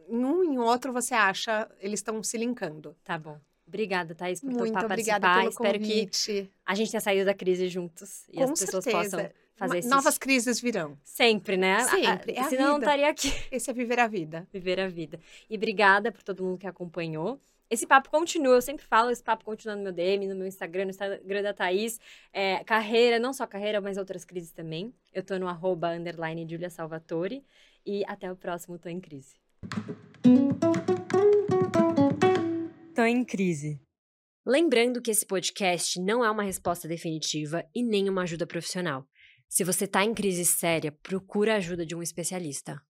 Speaker 2: em um e outro você acha, eles estão se linkando.
Speaker 1: Tá bom. Obrigada, Thaís, por
Speaker 2: Muito
Speaker 1: topar
Speaker 2: obrigada
Speaker 1: participar.
Speaker 2: pelo
Speaker 1: Espero que
Speaker 2: convite.
Speaker 1: a gente tenha saído da crise juntos e
Speaker 2: Com
Speaker 1: as pessoas
Speaker 2: certeza.
Speaker 1: possam fazer isso.
Speaker 2: Novas crises virão.
Speaker 1: Sempre, né? A- a-
Speaker 2: Sempre, é a
Speaker 1: Senão eu não estaria aqui. <laughs>
Speaker 2: Esse é viver a vida.
Speaker 1: viver a vida. E obrigada por todo mundo que acompanhou. Esse papo continua, eu sempre falo, esse papo continua no meu DM, no meu Instagram, no Instagram da Thaís. É, carreira, não só carreira, mas outras crises também. Eu tô no arroba, underline, Julia Salvatore. E até o próximo Tô em Crise. Tô em Crise. Lembrando que esse podcast não é uma resposta definitiva e nem uma ajuda profissional. Se você tá em crise séria, procura a ajuda de um especialista.